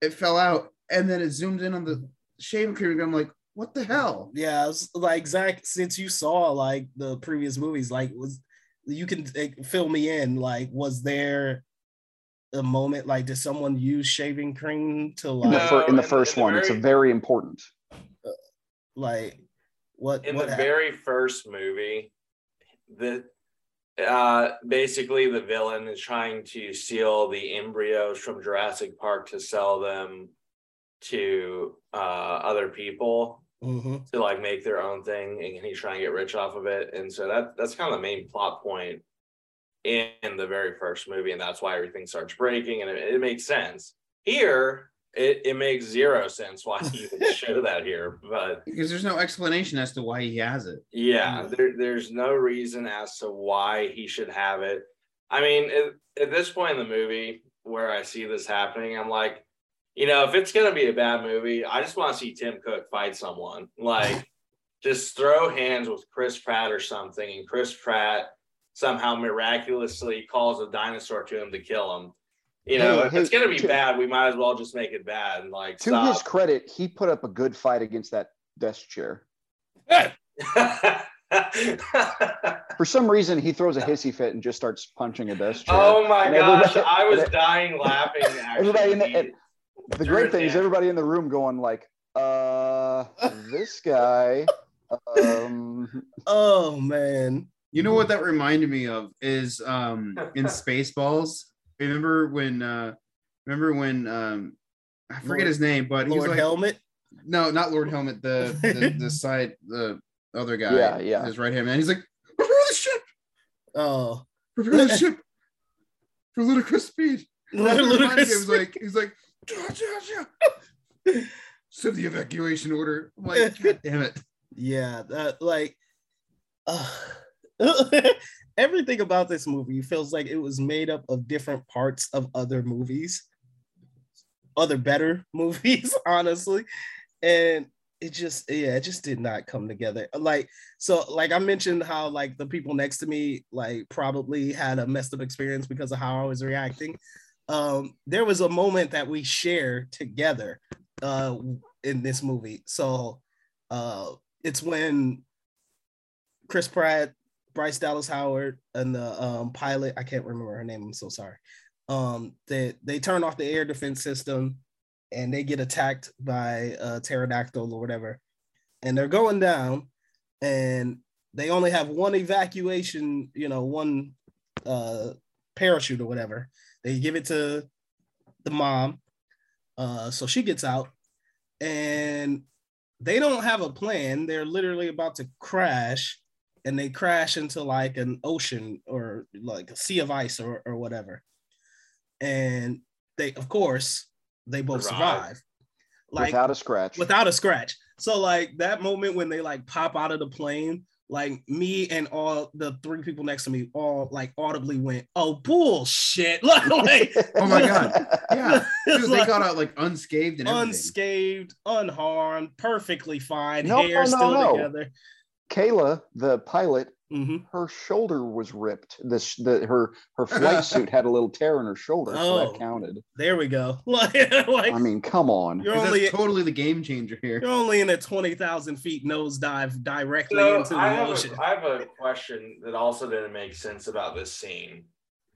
it fell out, and then it zoomed in on the shaving cream. And I'm like, what the hell? Yeah, like Zach, since you saw like the previous movies, like was you can like, fill me in. Like, was there a moment like did someone use shaving cream to In the, like fir- in the in the- first in the one, it's a very- very important. like what In what the hap- very first movie, the uh basically the villain is trying to steal the embryos from Jurassic Park to sell them to uh other people Mhm. to like make their own thing and he's trying to get rich off of it and so that that's kind of the main plot point in, the very first movie and that's why everything starts breaking and it, it makes sense. Here it, it makes zero sense why he would show that here but Because there's no explanation as to why he has it. yeah mm. there, there's no reason as to why he should have it. I mean at, at this point in the movie where i see this happening i'm like you know if it's going to be a bad movie i just want to see tim cook fight someone. Like just throw hands with chris pratt or something and chris pratt somehow miraculously calls a dinosaur to him to kill him you know Hey, if it's going to be to- bad we might as well just make it bad and like To stop. his credit, he put up a good fight against that desk chair. For some reason, he throws a hissy fit and just starts punching a desk chair. Oh my And gosh, I was and dying laughing. Actually. Everybody in the, and the great thing is everybody in the room going like, uh, this guy. Um, Oh man. You know what that reminded me of is um in Spaceballs. Remember when uh remember when um I forget Lord- his name, but he was Lord like Helmet. no, not Lord Helmet, the the, the side the other guy, Yeah, yeah. his right hand man. He's like, "Where's the ship? Oh, Prepare the ship for ludicrous speed. Ludicrous He was like, he's like, send the evacuation order. I'm like, God damn it. yeah, that like uh, everything about this movie feels like it was made up of different parts of other movies, other better movies, honestly. And it just yeah, it just did not come together. Like so like I mentioned how like the people next to me like probably had a messed up experience because of how I was reacting. Um there was a moment that we shared together uh in this movie. So uh it's when Chris Pratt, Bryce Dallas Howard, and the um, pilot, I can't remember her name, I'm so sorry. Um, they, they turn off the air defense system and they get attacked by a pterodactyl or whatever. And they're going down and they only have one evacuation, you know, one uh, parachute or whatever. They give it to the mom. Uh, so she gets out and they don't have a plan. They're literally about to crash and they crash into like an ocean or like a sea of ice or, or whatever. And they, of course, they both Survive. survive. Like without a scratch. without a scratch. So like that moment when they like pop out of the plane, like me and all the three people next to me all like audibly went, "Oh bullshit!" like, like Oh my God. Yeah. Dude, they got out like unscathed and everything. unscathed, unharmed, perfectly fine, No, hair no, still no. together. Kayla, the pilot, Mhm. her shoulder was ripped. This the her her flight suit had a little tear in her shoulder, so Oh. that counted. There we go. like, like I mean, come on. you're 'Cause only That's totally the game changer here. you're only in a twenty thousand feet nosedive directly So into the I have, ocean. a, I have a question that also didn't make sense about this scene.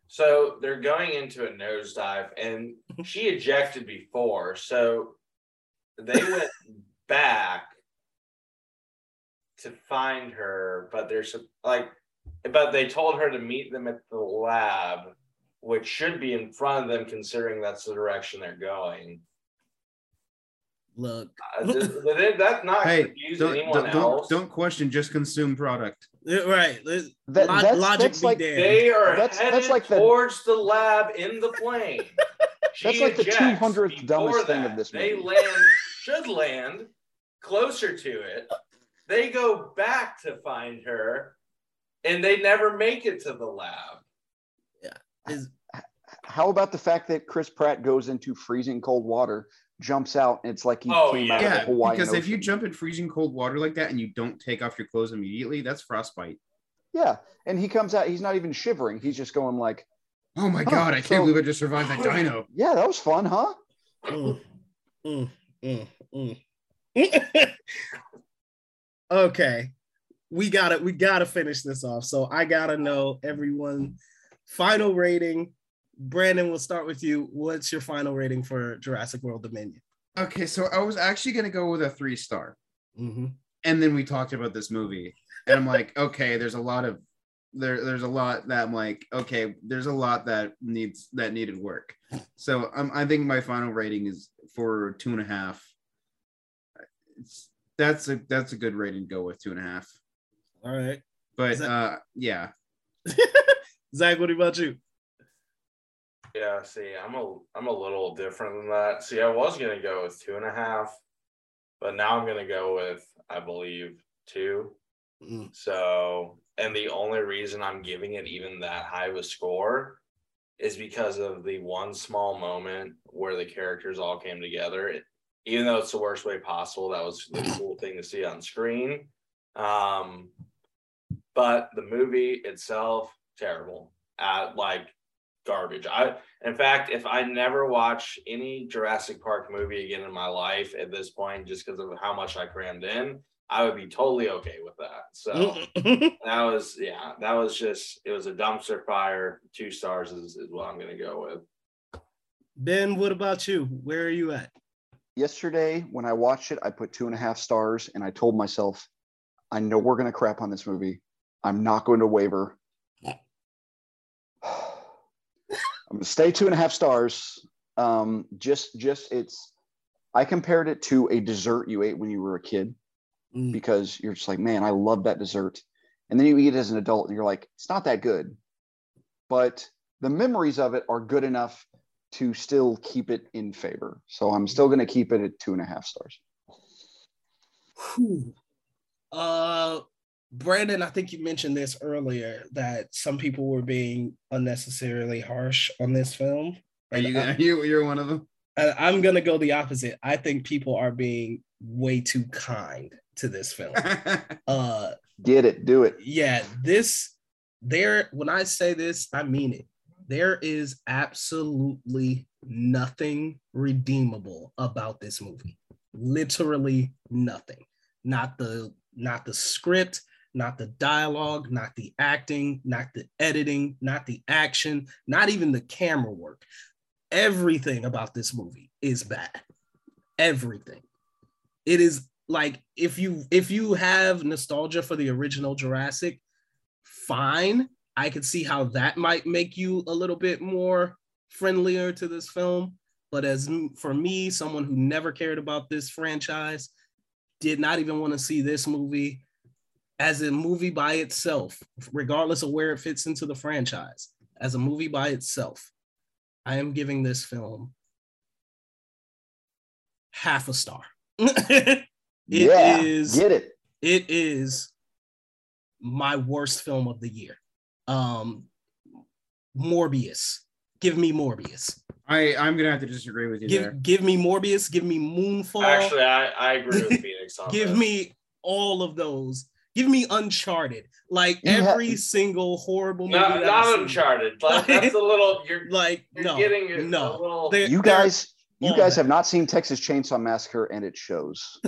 So they're going into a nosedive, and she ejected before, so they went back to find her, but there's a- like, but they told her to meet them at the lab, which should be in front of them, considering that's the direction they're going. Look, Uh, did, did that not Hey, confuse don't, anyone don't, don't, don't question, just consume product. Right. That- log- that's- logic that's like- damned. They are That's- headed that's like the- towards the lab in the plane. That's like the 200th before dumbest thing of this. this They land, should land closer to it. They go back to find her, and they never make it to the lab. Yeah. Is- How about the fact that Chris Pratt goes into freezing cold water, jumps out, and it's like he Oh, came yeah. out of the Yeah, Hawaiian because if you jump in freezing cold water like that and you don't take off your clothes immediately, that's frostbite. Yeah, and he comes out, he's not even shivering. He's just going like, Oh my Oh, god, I can't so- believe I just survived that dino. "Yeah, that was fun, huh?" Mm, mm, mm, mm. okay, we gotta we gotta finish this off. So I gotta know everyone final rating. Brandon, we'll start with you. What's your final rating for Jurassic World Dominion? Okay, so I was actually gonna go with a three star. Mhm. And then we talked about this movie. And I'm like, okay, there's a lot of there, there's a lot that I'm like, okay, there's a lot that needs that needed work. So um, I think my final rating is for two and a half. It's that's a that's a good rating to go with two and a half. All right, But Is that- uh yeah. Zach. What about you? Yeah, see, I'm a I'm a little different than that. See, I was gonna go with two and a half, but now I'm gonna go with I believe two. Mm. So, and the only reason I'm giving it even that high of a score is because of the one small moment where the characters all came together. It- even though it's the worst way possible, that was the cool thing to see on screen. Um, but the movie itself, terrible. Uh, like garbage. I, in fact, if I never watch any Jurassic Park movie again in my life at this point, just because of how much I crammed in, I would be totally okay with that. So that was, yeah, that was just, it was a dumpster fire. Two stars is, is what I'm going to go with. ben, what about you? Where are you at? Yesterday, when I watched it, I put two and a half stars, and I told myself, "I know we're gonna crap on this movie. I'm not going to waver. I'm gonna stay two and a half stars. Um, just, just it's. I compared it to a dessert you ate when you were a kid Mm. because you're just like, man, I love that dessert. and then you eat it as an adult and you're like, it's not that good. But the memories of it are good enough to still keep it in favor. So I'm still going to keep it at two and a half stars. Whew. Uh, Brandon, I think you mentioned this earlier that some people were being unnecessarily harsh on this film. Are you, And I- are you you're one of them? I'm gonna go the opposite. I think people are being way too kind to this film. Uh, Get it, do it. yeah, this there. When I say this, I mean it. There is absolutely nothing redeemable about this movie. Literally nothing. Not the not the script, not the dialogue, not the acting, not the editing, not the action, not even the camera work. Everything about this movie is bad. Everything. It is like if you if you have nostalgia for the original Jurassic, fine. I could see how that might make you a little bit more friendlier to this film. But as for me, someone who never cared about this franchise, did not even want to see this movie as a movie by itself, regardless of where it fits into the franchise, as a movie by itself, I am giving this film half a star. It yeah, is- get it. it is my worst film of the year. Um Morbius. Give me Morbius. I I'm gonna have to disagree with you Give there. give me Morbius, give me Moonfall. Actually, I, I agree with Phoenix on give this. me all of those. Give me Uncharted. Like You ha- every single horrible movie. Not, not. Uncharted. Like, that's a little. You're Like you're no, getting a, no. a little. They- You they're- guys, you guys that. have not seen Texas Chainsaw Massacre, and it shows.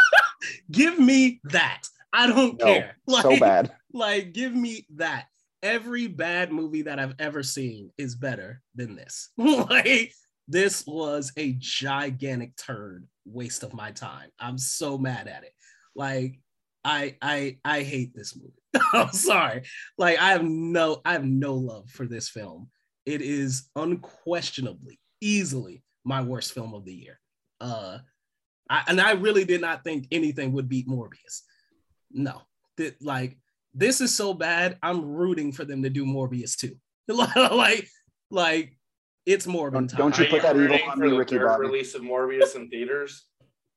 give me that. I don't No, care. Like, so bad. Like, give me that. Every bad movie that I've ever seen is better than this. like, this was a gigantic turd waste of my time. I'm so mad at it. Like, I I I hate this movie. I'm sorry. Like, I have no I have no love for this film. It is unquestionably, easily my worst film of the year. Uh, I, and I really did not think anything would beat Morbius. No, that like this is so bad. I'm rooting for them to do Morbius too. like, like it's Morbin Don't- don't you Are put that evil on me, Ricky third Bobby. release of Morbius in theaters?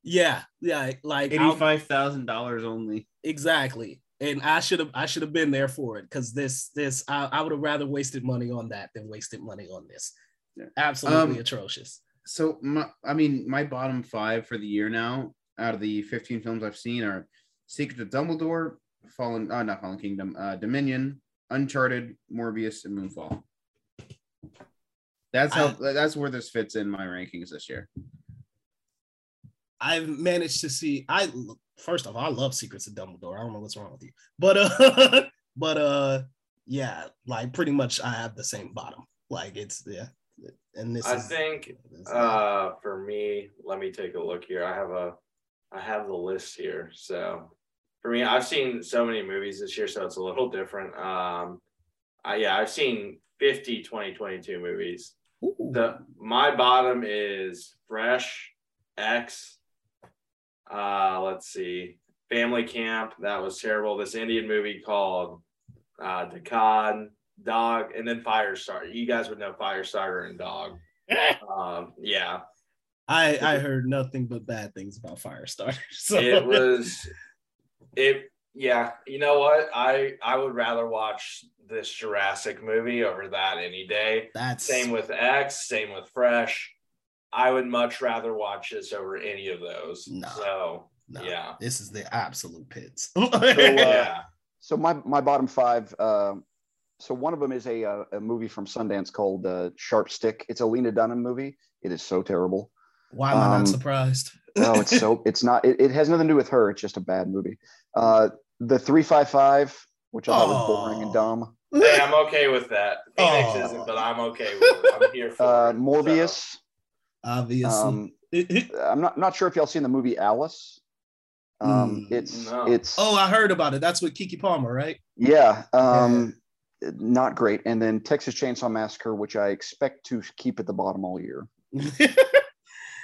Yeah, yeah, like I'll- Eighty-five thousand dollars only. exactly. And I should have I should have been there for it because this this I, I would have rather wasted money on that than wasted money on this. Yeah. Absolutely Um, atrocious. So my, I mean, my bottom five for the year now, out of the 15 films I've seen, are Secret of Dumbledore, Fallen, uh, not Fallen Kingdom, uh, Dominion, Uncharted, Morbius, and Moonfall. That's how. that's where this fits in my rankings this year. I've managed to see. I first off, I love Secrets of Dumbledore. I don't know what's wrong with you, but uh, but uh, yeah, like pretty much I have the same bottom. Like it's yeah, and this I is think this- uh, for me, let me take a look here. I have a, I have the list here. So for me, I've seen so many movies this year, so it's a little different. Um, I, yeah, I've seen 50 2022 movies. Ooh. The my bottom is Fresh, X. Uh, let's see, Family Camp. That was terrible. This Indian movie called uh, Dog, and then Firestarter. You guys would know Firestarter and Dog. Um, yeah, I I heard nothing but bad things about Firestarter. So it was it. Yeah, you know what? I I would rather watch this Jurassic movie over that any day. that's Same with X, same with Fresh. I would much rather watch this over any of those. No. So no, yeah. This is the absolute pits. uh, yeah. So my my bottom five. Uh, so one of them is a uh, a movie from Sundance called uh, Sharp Stick. It's a Lena Dunham movie. It is so terrible. Why am I Um, not surprised? Oh, it's so it's not. It, it has nothing to do with her. It's just a bad movie. Uh, the three five five, which I thought was boring and dumb. Hey, I'm okay with that. Phoenix Oh. isn't, but I'm okay with it. I'm here for Uh, it. So, Morbius. Obviously. Um, I'm not not sure if y'all seen the movie Alice. Um, Mm, it's no. it's oh, I heard about it. That's with Keke Palmer, right? yeah, um, not great. And then Texas Chainsaw Massacre, which I expect to keep at the bottom all year.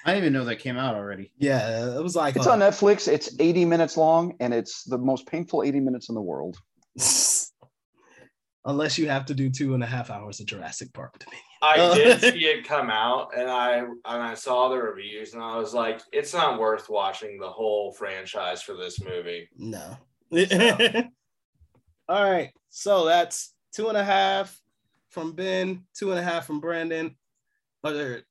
I didn't even know that came out already. yeah, it was like It's uh, on Netflix. It's 80 minutes long, and it's the most painful 80 minutes in the world. Unless you have to do two and a half hours of Jurassic Park Dominion. I did see it come out, and I and I saw the reviews, and I was like, it's not worth watching the whole franchise for this movie. No. All right. So that's two and a half from Ben, two and a half from Brandon, or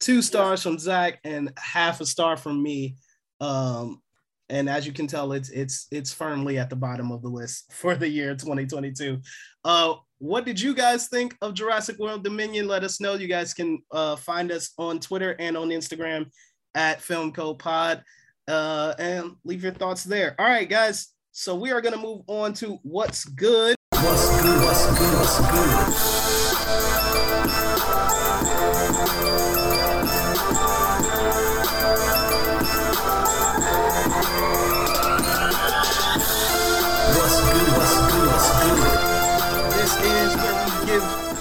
two stars from Zach, and half a star from me. Um, and as you can tell, it's it's it's firmly at the bottom of the list for the year 2022. Uh, what did you guys think of Jurassic World Dominion? Let us know. You guys can uh, find us on Twitter and on Instagram at Film Code Pod, uh, and leave your thoughts there. All right, guys. So we are gonna move on to what's good. What's good? What's good? What's good?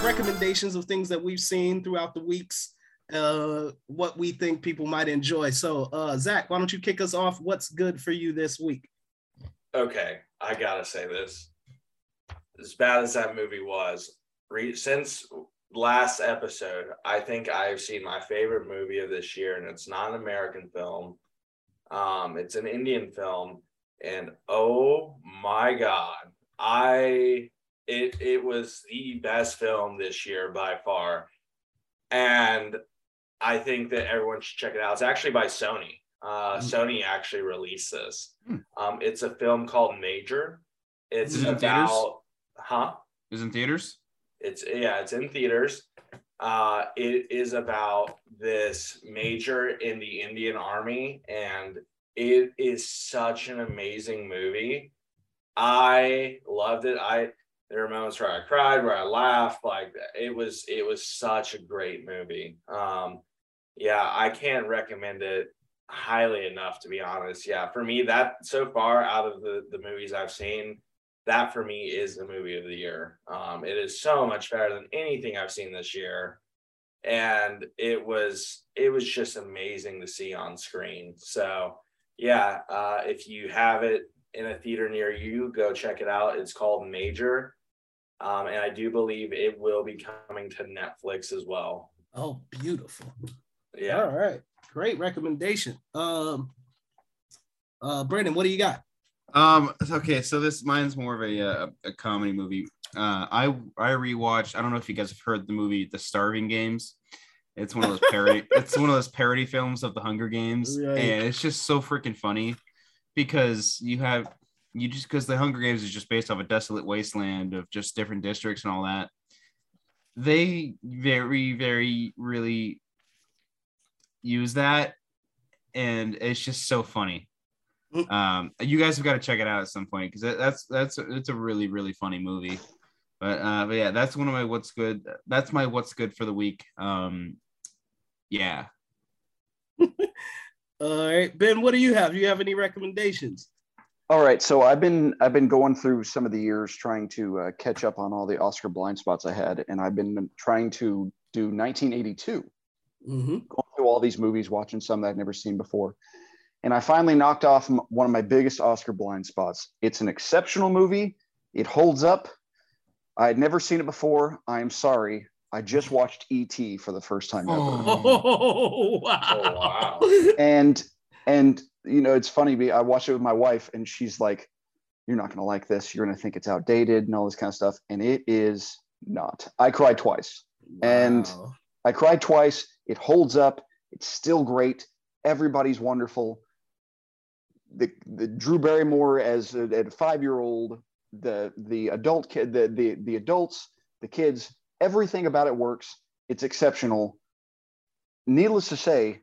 Recommendations of things that we've seen throughout the weeks, uh, what we think people might enjoy. So, uh, Zach, why don't you kick us off? What's good for you this week? Okay, I gotta say this. As bad as that movie was, re- since last episode, I think I've seen my favorite movie of this year, and it's not an American film. Um, it's an Indian film, and oh my god, I it it was the best film this year by far, and I think that everyone should check it out. It's actually by Sony. Uh, Sony actually released this. Um, it's a film called Major. It's it in about theaters? huh? Is in theaters? It's yeah, it's in theaters. Uh, it is about this major in the Indian Army, and it is such an amazing movie. I loved it. I there were moments where I cried, where I laughed. Like it was, it was such a great movie. Um, yeah, I can't recommend it highly enough to be honest. Yeah, for me, that so far out of the the movies I've seen, that for me is the movie of the year. Um, it is so much better than anything I've seen this year, and it was it was just amazing to see on screen. So yeah, uh, if you have it in a theater near you, go check it out. It's called Major, um, and I do believe it will be coming to Netflix as well. Oh, beautiful. Yeah. All right. Great recommendation. Um, uh, Brandon, what do you got? Um. Okay. So this mine's more of a uh, a comedy movie. Uh, I I rewatched. I don't know if you guys have heard the movie The Starving Games. It's one of those parody. it's one of those parody films of the Hunger Games, Right. and it's just so freaking funny because you have you just because the Hunger Games is just based off a desolate wasteland of just different districts and all that. They very very really use that, and it's just so funny um you guys have got to check it out at some point because that's that's it's a really really funny movie but uh but yeah that's one of my what's good that's my what's good for the week um yeah All right, Ben, what do you have? Do you have any recommendations? All right, so I've been I've been going through some of the years trying to uh, catch up on all the Oscar blind spots I had, and I've been trying to do 1982, Mm-hmm. going through all these movies, watching some that I'd never seen before, and I finally knocked off m- one of my biggest Oscar blind spots. It's an exceptional movie. It holds up. I had never seen it before. I am sorry. I just watched E.T. for the first time ever. Oh, wow. Oh, wow. and and you know it's funny be- i watched it with my wife and she's like you're not going to like this. You're going to think it's outdated and all this kind of stuff. And it is not. I cried twice. And- i cried twice. It holds up. It's still great. Everybody's wonderful. The, the drew barrymore as a, a five year old the the adult kid the, the the adults the kids everything about it works. It's exceptional. Needless to say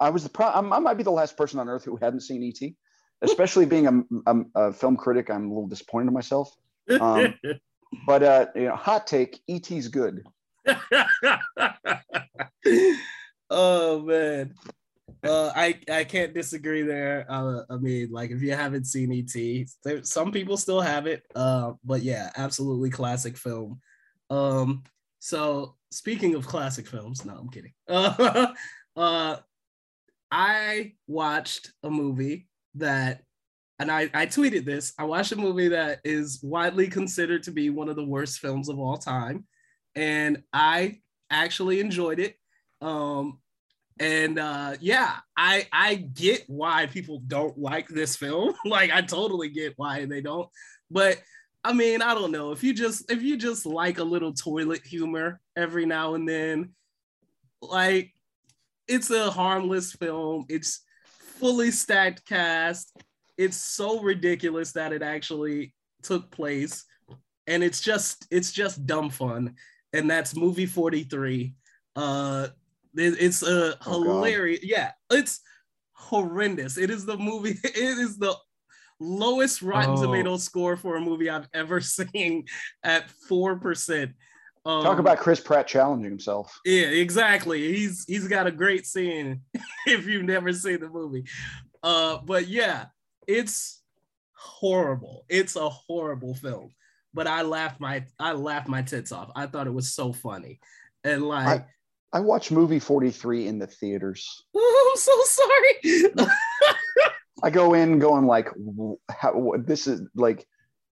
I was the pro- I'm, I might be the last person on earth who hadn't seen ET, especially being a, a, a film critic. I'm a little disappointed in myself. Um, But uh, you know, hot take: ET's good. oh man. Uh, I I can't disagree there. Uh, I mean, like if you haven't seen ET, there, some people still have it. Uh, but yeah, absolutely classic film. Um, so speaking of classic films, no, I'm kidding. Uh, uh, I watched a movie that and I, I tweeted this. I watched a movie that is widely considered to be one of the worst films of all time, and I actually enjoyed it. Um, and uh, yeah, I I get why people don't like this film. like I totally get why they don't. But I mean, I don't know if you just if you just like a little toilet humor every now and then, like it's a harmless film. It's fully stacked cast. It's so ridiculous that it actually took place, and it's just it's just dumb fun. And that's movie forty three. Uh, it, it's a Oh, hilarious. yeah, it's horrendous. It is the movie. It is the lowest Rotten Oh. Tomatoes score for a movie I've ever seen at four percent. Um, Talk about Chris Pratt challenging himself. yeah, exactly. He's he's got a great scene if you've never seen the movie. Uh, but yeah, it's horrible. It's a horrible film. But I laughed my I laughed my tits off. I thought it was so funny. And like, I watched movie 43 in the theaters. oh, I'm so sorry. I go in going like, how, this is like,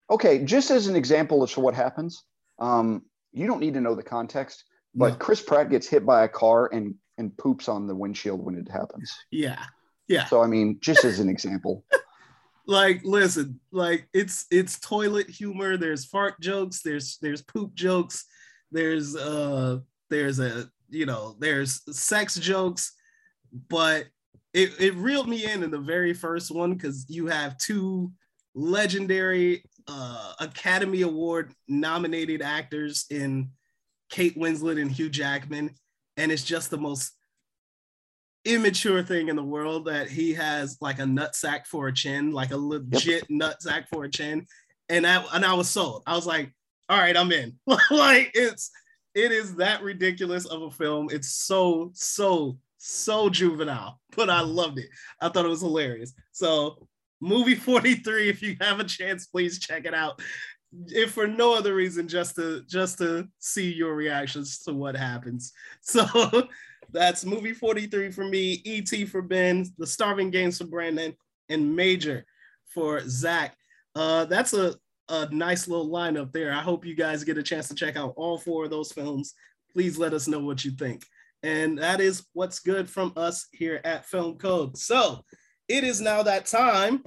okay, just as an example to what happens, um, you don't need to know the context, but No. Chris Pratt gets hit by a car and and poops on the windshield when it happens. yeah, yeah. So I mean, just as an example, like listen like it's it's toilet humor there's fart jokes there's there's poop jokes there's uh there's a you know there's sex jokes but it, it reeled me in in the very first one because you have two legendary uh academy award nominated actors in kate winslet and hugh jackman and it's just the most immature thing in the world that he has like a nut sack for a chin, like a legit nut sack for a chin. And I and I was sold. I was like, all right, I'm in. like it's it is that ridiculous of a film. It's so, so, so juvenile, but I loved it. I thought it was hilarious. So movie 43, if you have a chance, please check it out. If for no other reason, just to just to see your reactions to what happens. So that's movie 43 for me, ET for Ben, The Starving Games for Brandon, and Major for Zach. Uh, that's a, a nice little lineup there. I hope you guys get a chance to check out all four of those films. Please let us know what you think. And that is what's good from us here at Film Code. So it is now that time.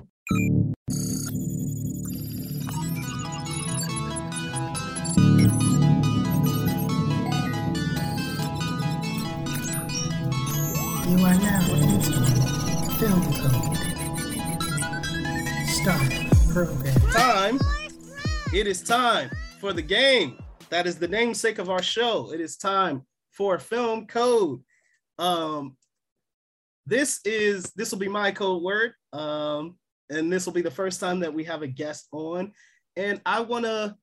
You are now entering Film Code. Start program. time. It is time for the game. That is the namesake of our show. It is time for film code. Um, this is this will be my code word. Um, and this will be the first time that we have a guest on. And I want to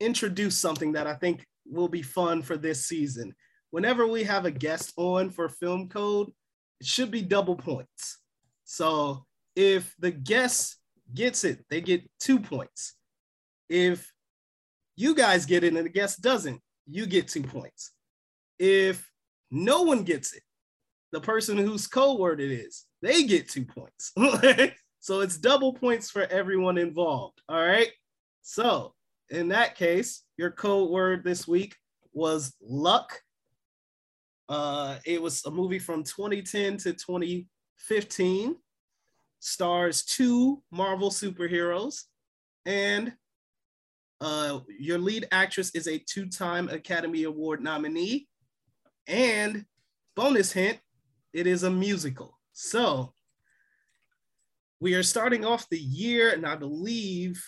introduce something that I think will be fun for this season. Whenever we have a guest on for film code, it should be double points. So if the guest gets it, they get two points. If you guys get it and the guest doesn't, you get two points. If no one gets it, the person whose code word it is, they get two points. so it's double points for everyone involved. All right. So in that case, your code word this week was luck. Uh, it was a movie from 2010 to 2015 stars two Marvel superheroes, and uh, your lead actress is a two time Academy Award nominee. And bonus hint, it is a musical. So we are starting off the year, and I believe,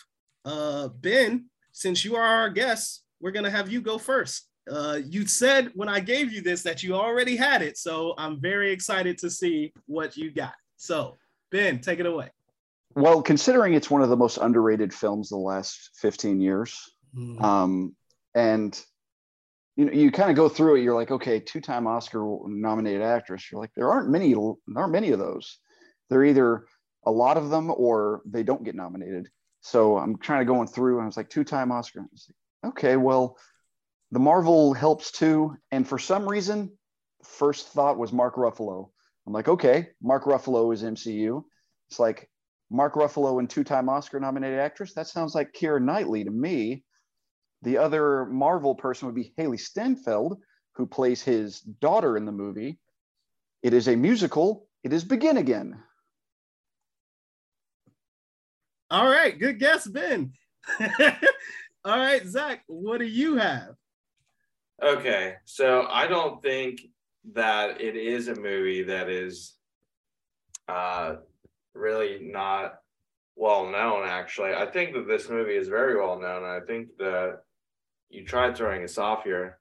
uh, Ben, since you are our guest, we're going to have you go first. Uh, you said when I gave you this that you already had it. So I'm very excited to see what you got. So, Ben, take it away. well, considering it's one of the most underrated films the last 15 years, um, and you know, you kind of go through it. You're like, okay, two-time Oscar-nominated actress. You're like, there aren't many, there aren't many of those. They're either a lot of them or they don't get nominated. So I'm trying to going through, and I was like, two-time Oscar. Like, okay, well, the Marvel helps too. And for some reason, first thought was Mark Ruffalo. I'm like, okay, Mark Ruffalo is MCU. It's like Mark Ruffalo and two-time Oscar-nominated actress. That sounds like Keira Knightley to me. The other Marvel person would be Hailee Steinfeld, who plays his daughter in the movie. It is a musical. It is Begin Again. All right, good guess, Ben. All right, Zach, what do you have? Okay, so I don't think that it is a movie that is uh, really not well known. Actually, I think that this movie is very well known. I think that you tried throwing us off here.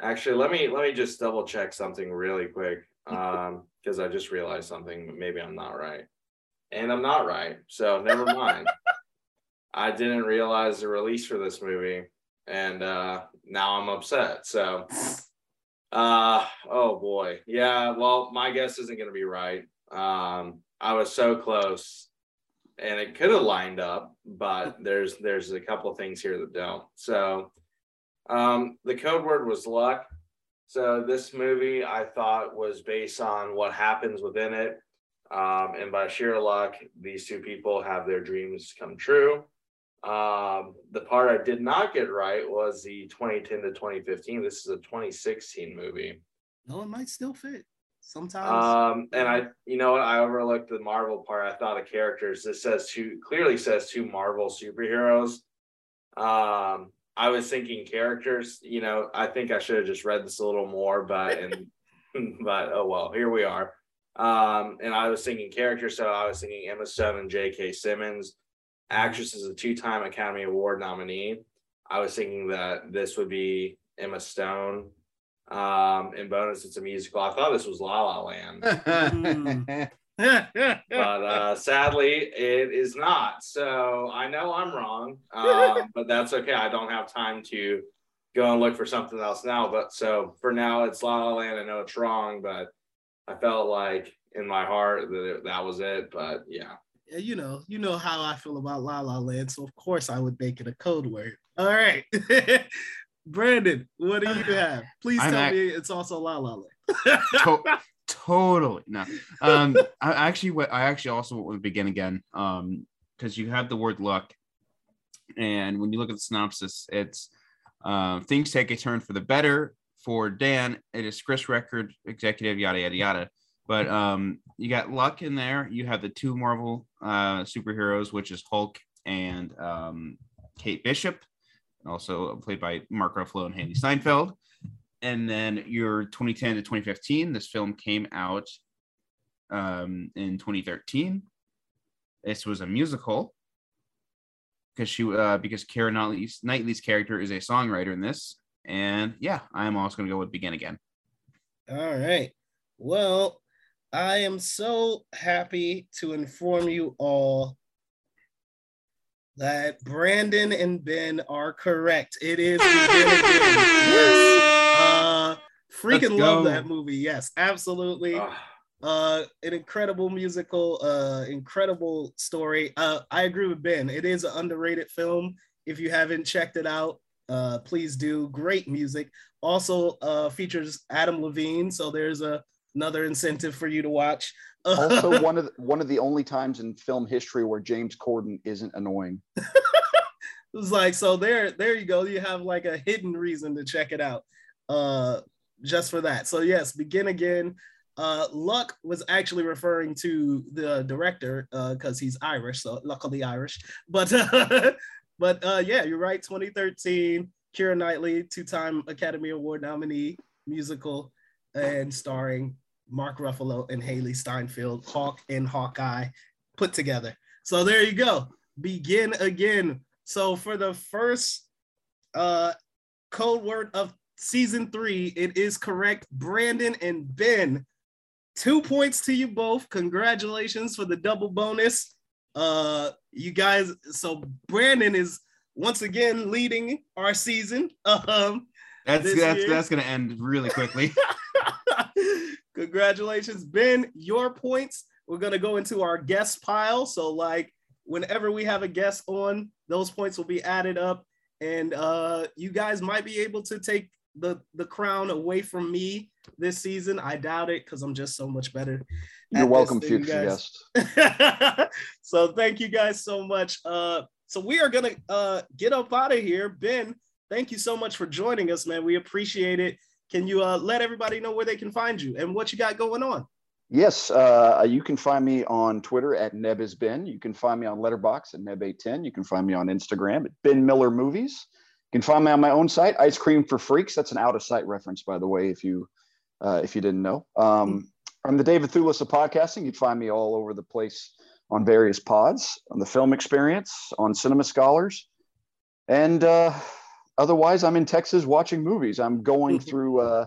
Actually, let me let me just double check something really quick um, because I just realized something. Maybe I'm not right, and I'm not right. So never mind. I didn't realize the release for this movie, and uh, now I'm upset. So, uh, oh boy, yeah. Well, my guess isn't going to be right. Um, I was so close, and it could have lined up, but there's there's a couple of things here that don't. So, um, the code word was luck. So this movie I thought was based on what happens within it. Um, and by sheer luck, these two people have their dreams come true. Um, the part I did not get right was the 2010 to 2015. This is a 2016 movie. No, it might still fit. Sometimes. Um, and I, you know what, I overlooked the Marvel part. I thought of characters. This says two, clearly says two Marvel superheroes. Um, I was thinking characters. You know, I think I should have just read this a little more, but and but oh well, here we are. Um, and I was thinking characters, so I was thinking Emma Stone and J.K. Simmons. Actress is a two-time Academy Award nominee. I was thinking that this would be Emma Stone. Um, and bonus, it's a musical. I thought this was La La Land. but uh, sadly, it is not. So I know I'm wrong, um, but that's okay. I don't have time to go and look for something else now. But so for now, it's La La Land. I know it's wrong, but I felt like in my heart that it, that was it. But yeah. Yeah, you know, you know how I feel about La La Land, so of course I would make it a code word. All right, Brandon, what do you have? Please I'm tell act- me it's also La La Land. To- totally no. Um, I actually. I actually also want to begin again. Um, because you have the word luck, and when you look at the synopsis, it's um, things take a turn for the better for Dan. It is Chris Record executive, yada yada yada. But um, you got luck in there. You have the two Marvel uh, superheroes, which is Hulk and um, Kate Bishop, also played by Mark Ruffalo and Hailee Steinfeld. And then your 2010 to 2015, this film came out um, in 2013. This was a musical because she uh, because Karen Knightley's, Knightley's character is a songwriter in this. And yeah, I'm also going to go with Begin Again. All right. Well, I am so happy to inform you all that Brandon and Ben are correct. It is Begin Yes. Uh, freaking love that movie. Yes, absolutely. Uh, an incredible musical, uh, incredible story. Uh, I agree with Ben. It is an underrated film. If you haven't checked it out, uh, please do. Great music. Also, uh, features Adam Levine, so there's a another incentive for you to watch. Also, one of the, one of the only times in film history where James Corden isn't annoying. It was like so there there you go. You have like a hidden reason to check it out uh just for that. So yes begin again. Uh luck was actually referring to the director uh because he's irish so luckily irish. But uh, but uh yeah you're right 2013 Keira Knightley two-time Academy Award nominee musical and starring Mark Ruffalo and Hailee Steinfeld Hawk and Hawkeye put together so there you go begin again so for the first uh code word of season three, it is correct. Brandon and Ben, two points to you both. Congratulations for the double bonus. Uh you guys, so Brandon is once again leading our season. Um That's that's year? that's going to end really quickly. Congratulations, Ben. Your points. We're gonna go into our guest pile. So, like, whenever we have a guest on, those points will be added up, and uh, you guys might be able to take the the crown away from me this season. I doubt it because I'm just so much better. You're welcome, future guest. so thank you guys so much. Uh, so we are gonna uh get up out of here. Ben, thank you so much for joining us, man. We appreciate it. Can you uh let everybody know where they can find you and what you got going on? Yes, uh, you can find me on Twitter at nebisben. You can find me on Letterboxd at neb810. You can find me on Instagram at Ben Miller Movies. You can find me on my own site, Ice Cream for Freaks. That's an out of sight reference, by the way, if you uh, if you didn't know. Um, I'm the David Thewlis of podcasting. You'd find me all over the place on various pods, on the Film Experience, on Cinema Scholars, and uh, otherwise, I'm in Texas watching movies. I'm going through. Uh,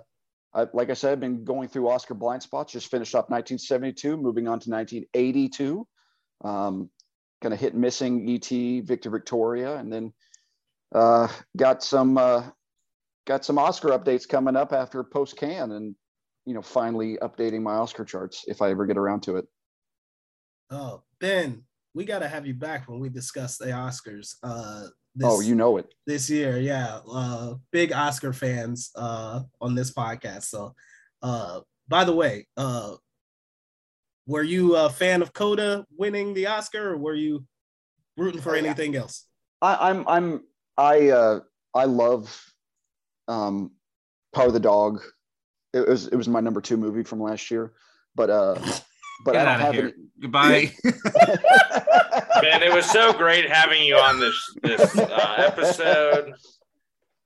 I, like I said, I've been going through Oscar blind spots. Just finished up 1972, moving on to 1982. Um, kind of hit missing ET, Victor Victoria, and then uh, got some uh, got some Oscar updates coming up after post can, and you know, finally updating my Oscar charts if I ever get around to it. Oh, Ben, we gotta have you back when we discuss the Oscars. Uh, this, oh, you know it. this year, yeah. Uh, big Oscar fans uh on this podcast. So, uh, by the way, uh, were you a fan of Coda winning the Oscar, or were you rooting for anything else? I, I'm I'm I uh, I love um, Power of the Dog. It was it was my number two movie from last year, but uh, but Get I out don't of have here. any. Goodbye. Man, it was so great having you on this this uh, episode.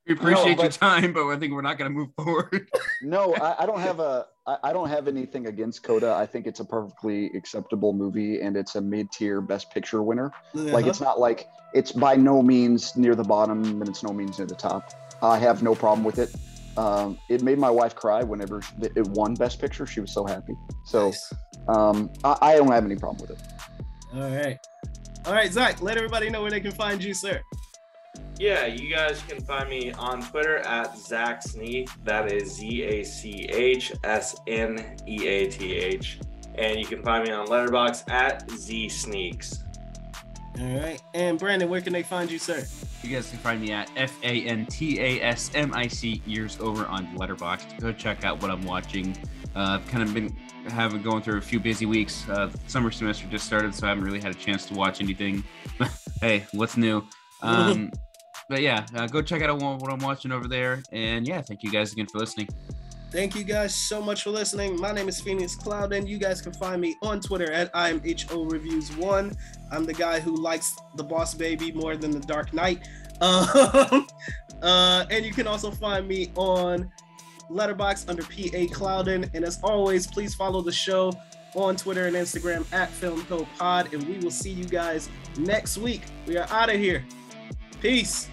we appreciate No, your time, but I think we're not going to move forward. No, I, I don't have a I, I don't have anything against Coda. I think it's a perfectly acceptable movie and it's a mid tier Best Picture winner. Like it's not like it's by no means near the bottom and it's no means near the top. I have no problem with it. Um, it made my wife cry whenever it won Best Picture. She was so happy. So um, I, I don't have any problem with it. All right, all right, Zach. Let everybody know where they can find you, sir. Yeah, you guys can find me on Twitter at Zach Sneath. That is Z A C H S N E A T H. And you can find me on Letterboxd at Z Sneaks. All right, and Brandon, where can they find you, sir? You guys can find me at F A N T A S M I C years over on Letterboxd. Go check out what I'm watching. Uh, I've kind of been having going through a few busy weeks. Uh, summer semester just started, so I haven't really had a chance to watch anything. hey, what's new? Um, but yeah, uh, go check out what I'm watching over there. And yeah, thank you guys again for listening. Thank you guys so much for listening. My name is Phoenix Cloud, and you guys can find me on Twitter at I'm HO Reviews One. I'm the guy who likes the Boss Baby more than the Dark Knight. Um, uh, and you can also find me on Letterboxd under PA Clouden. And as always, please follow the show on Twitter and Instagram at FilmCo Pod, and we will see you guys next week. We are out of here. Peace.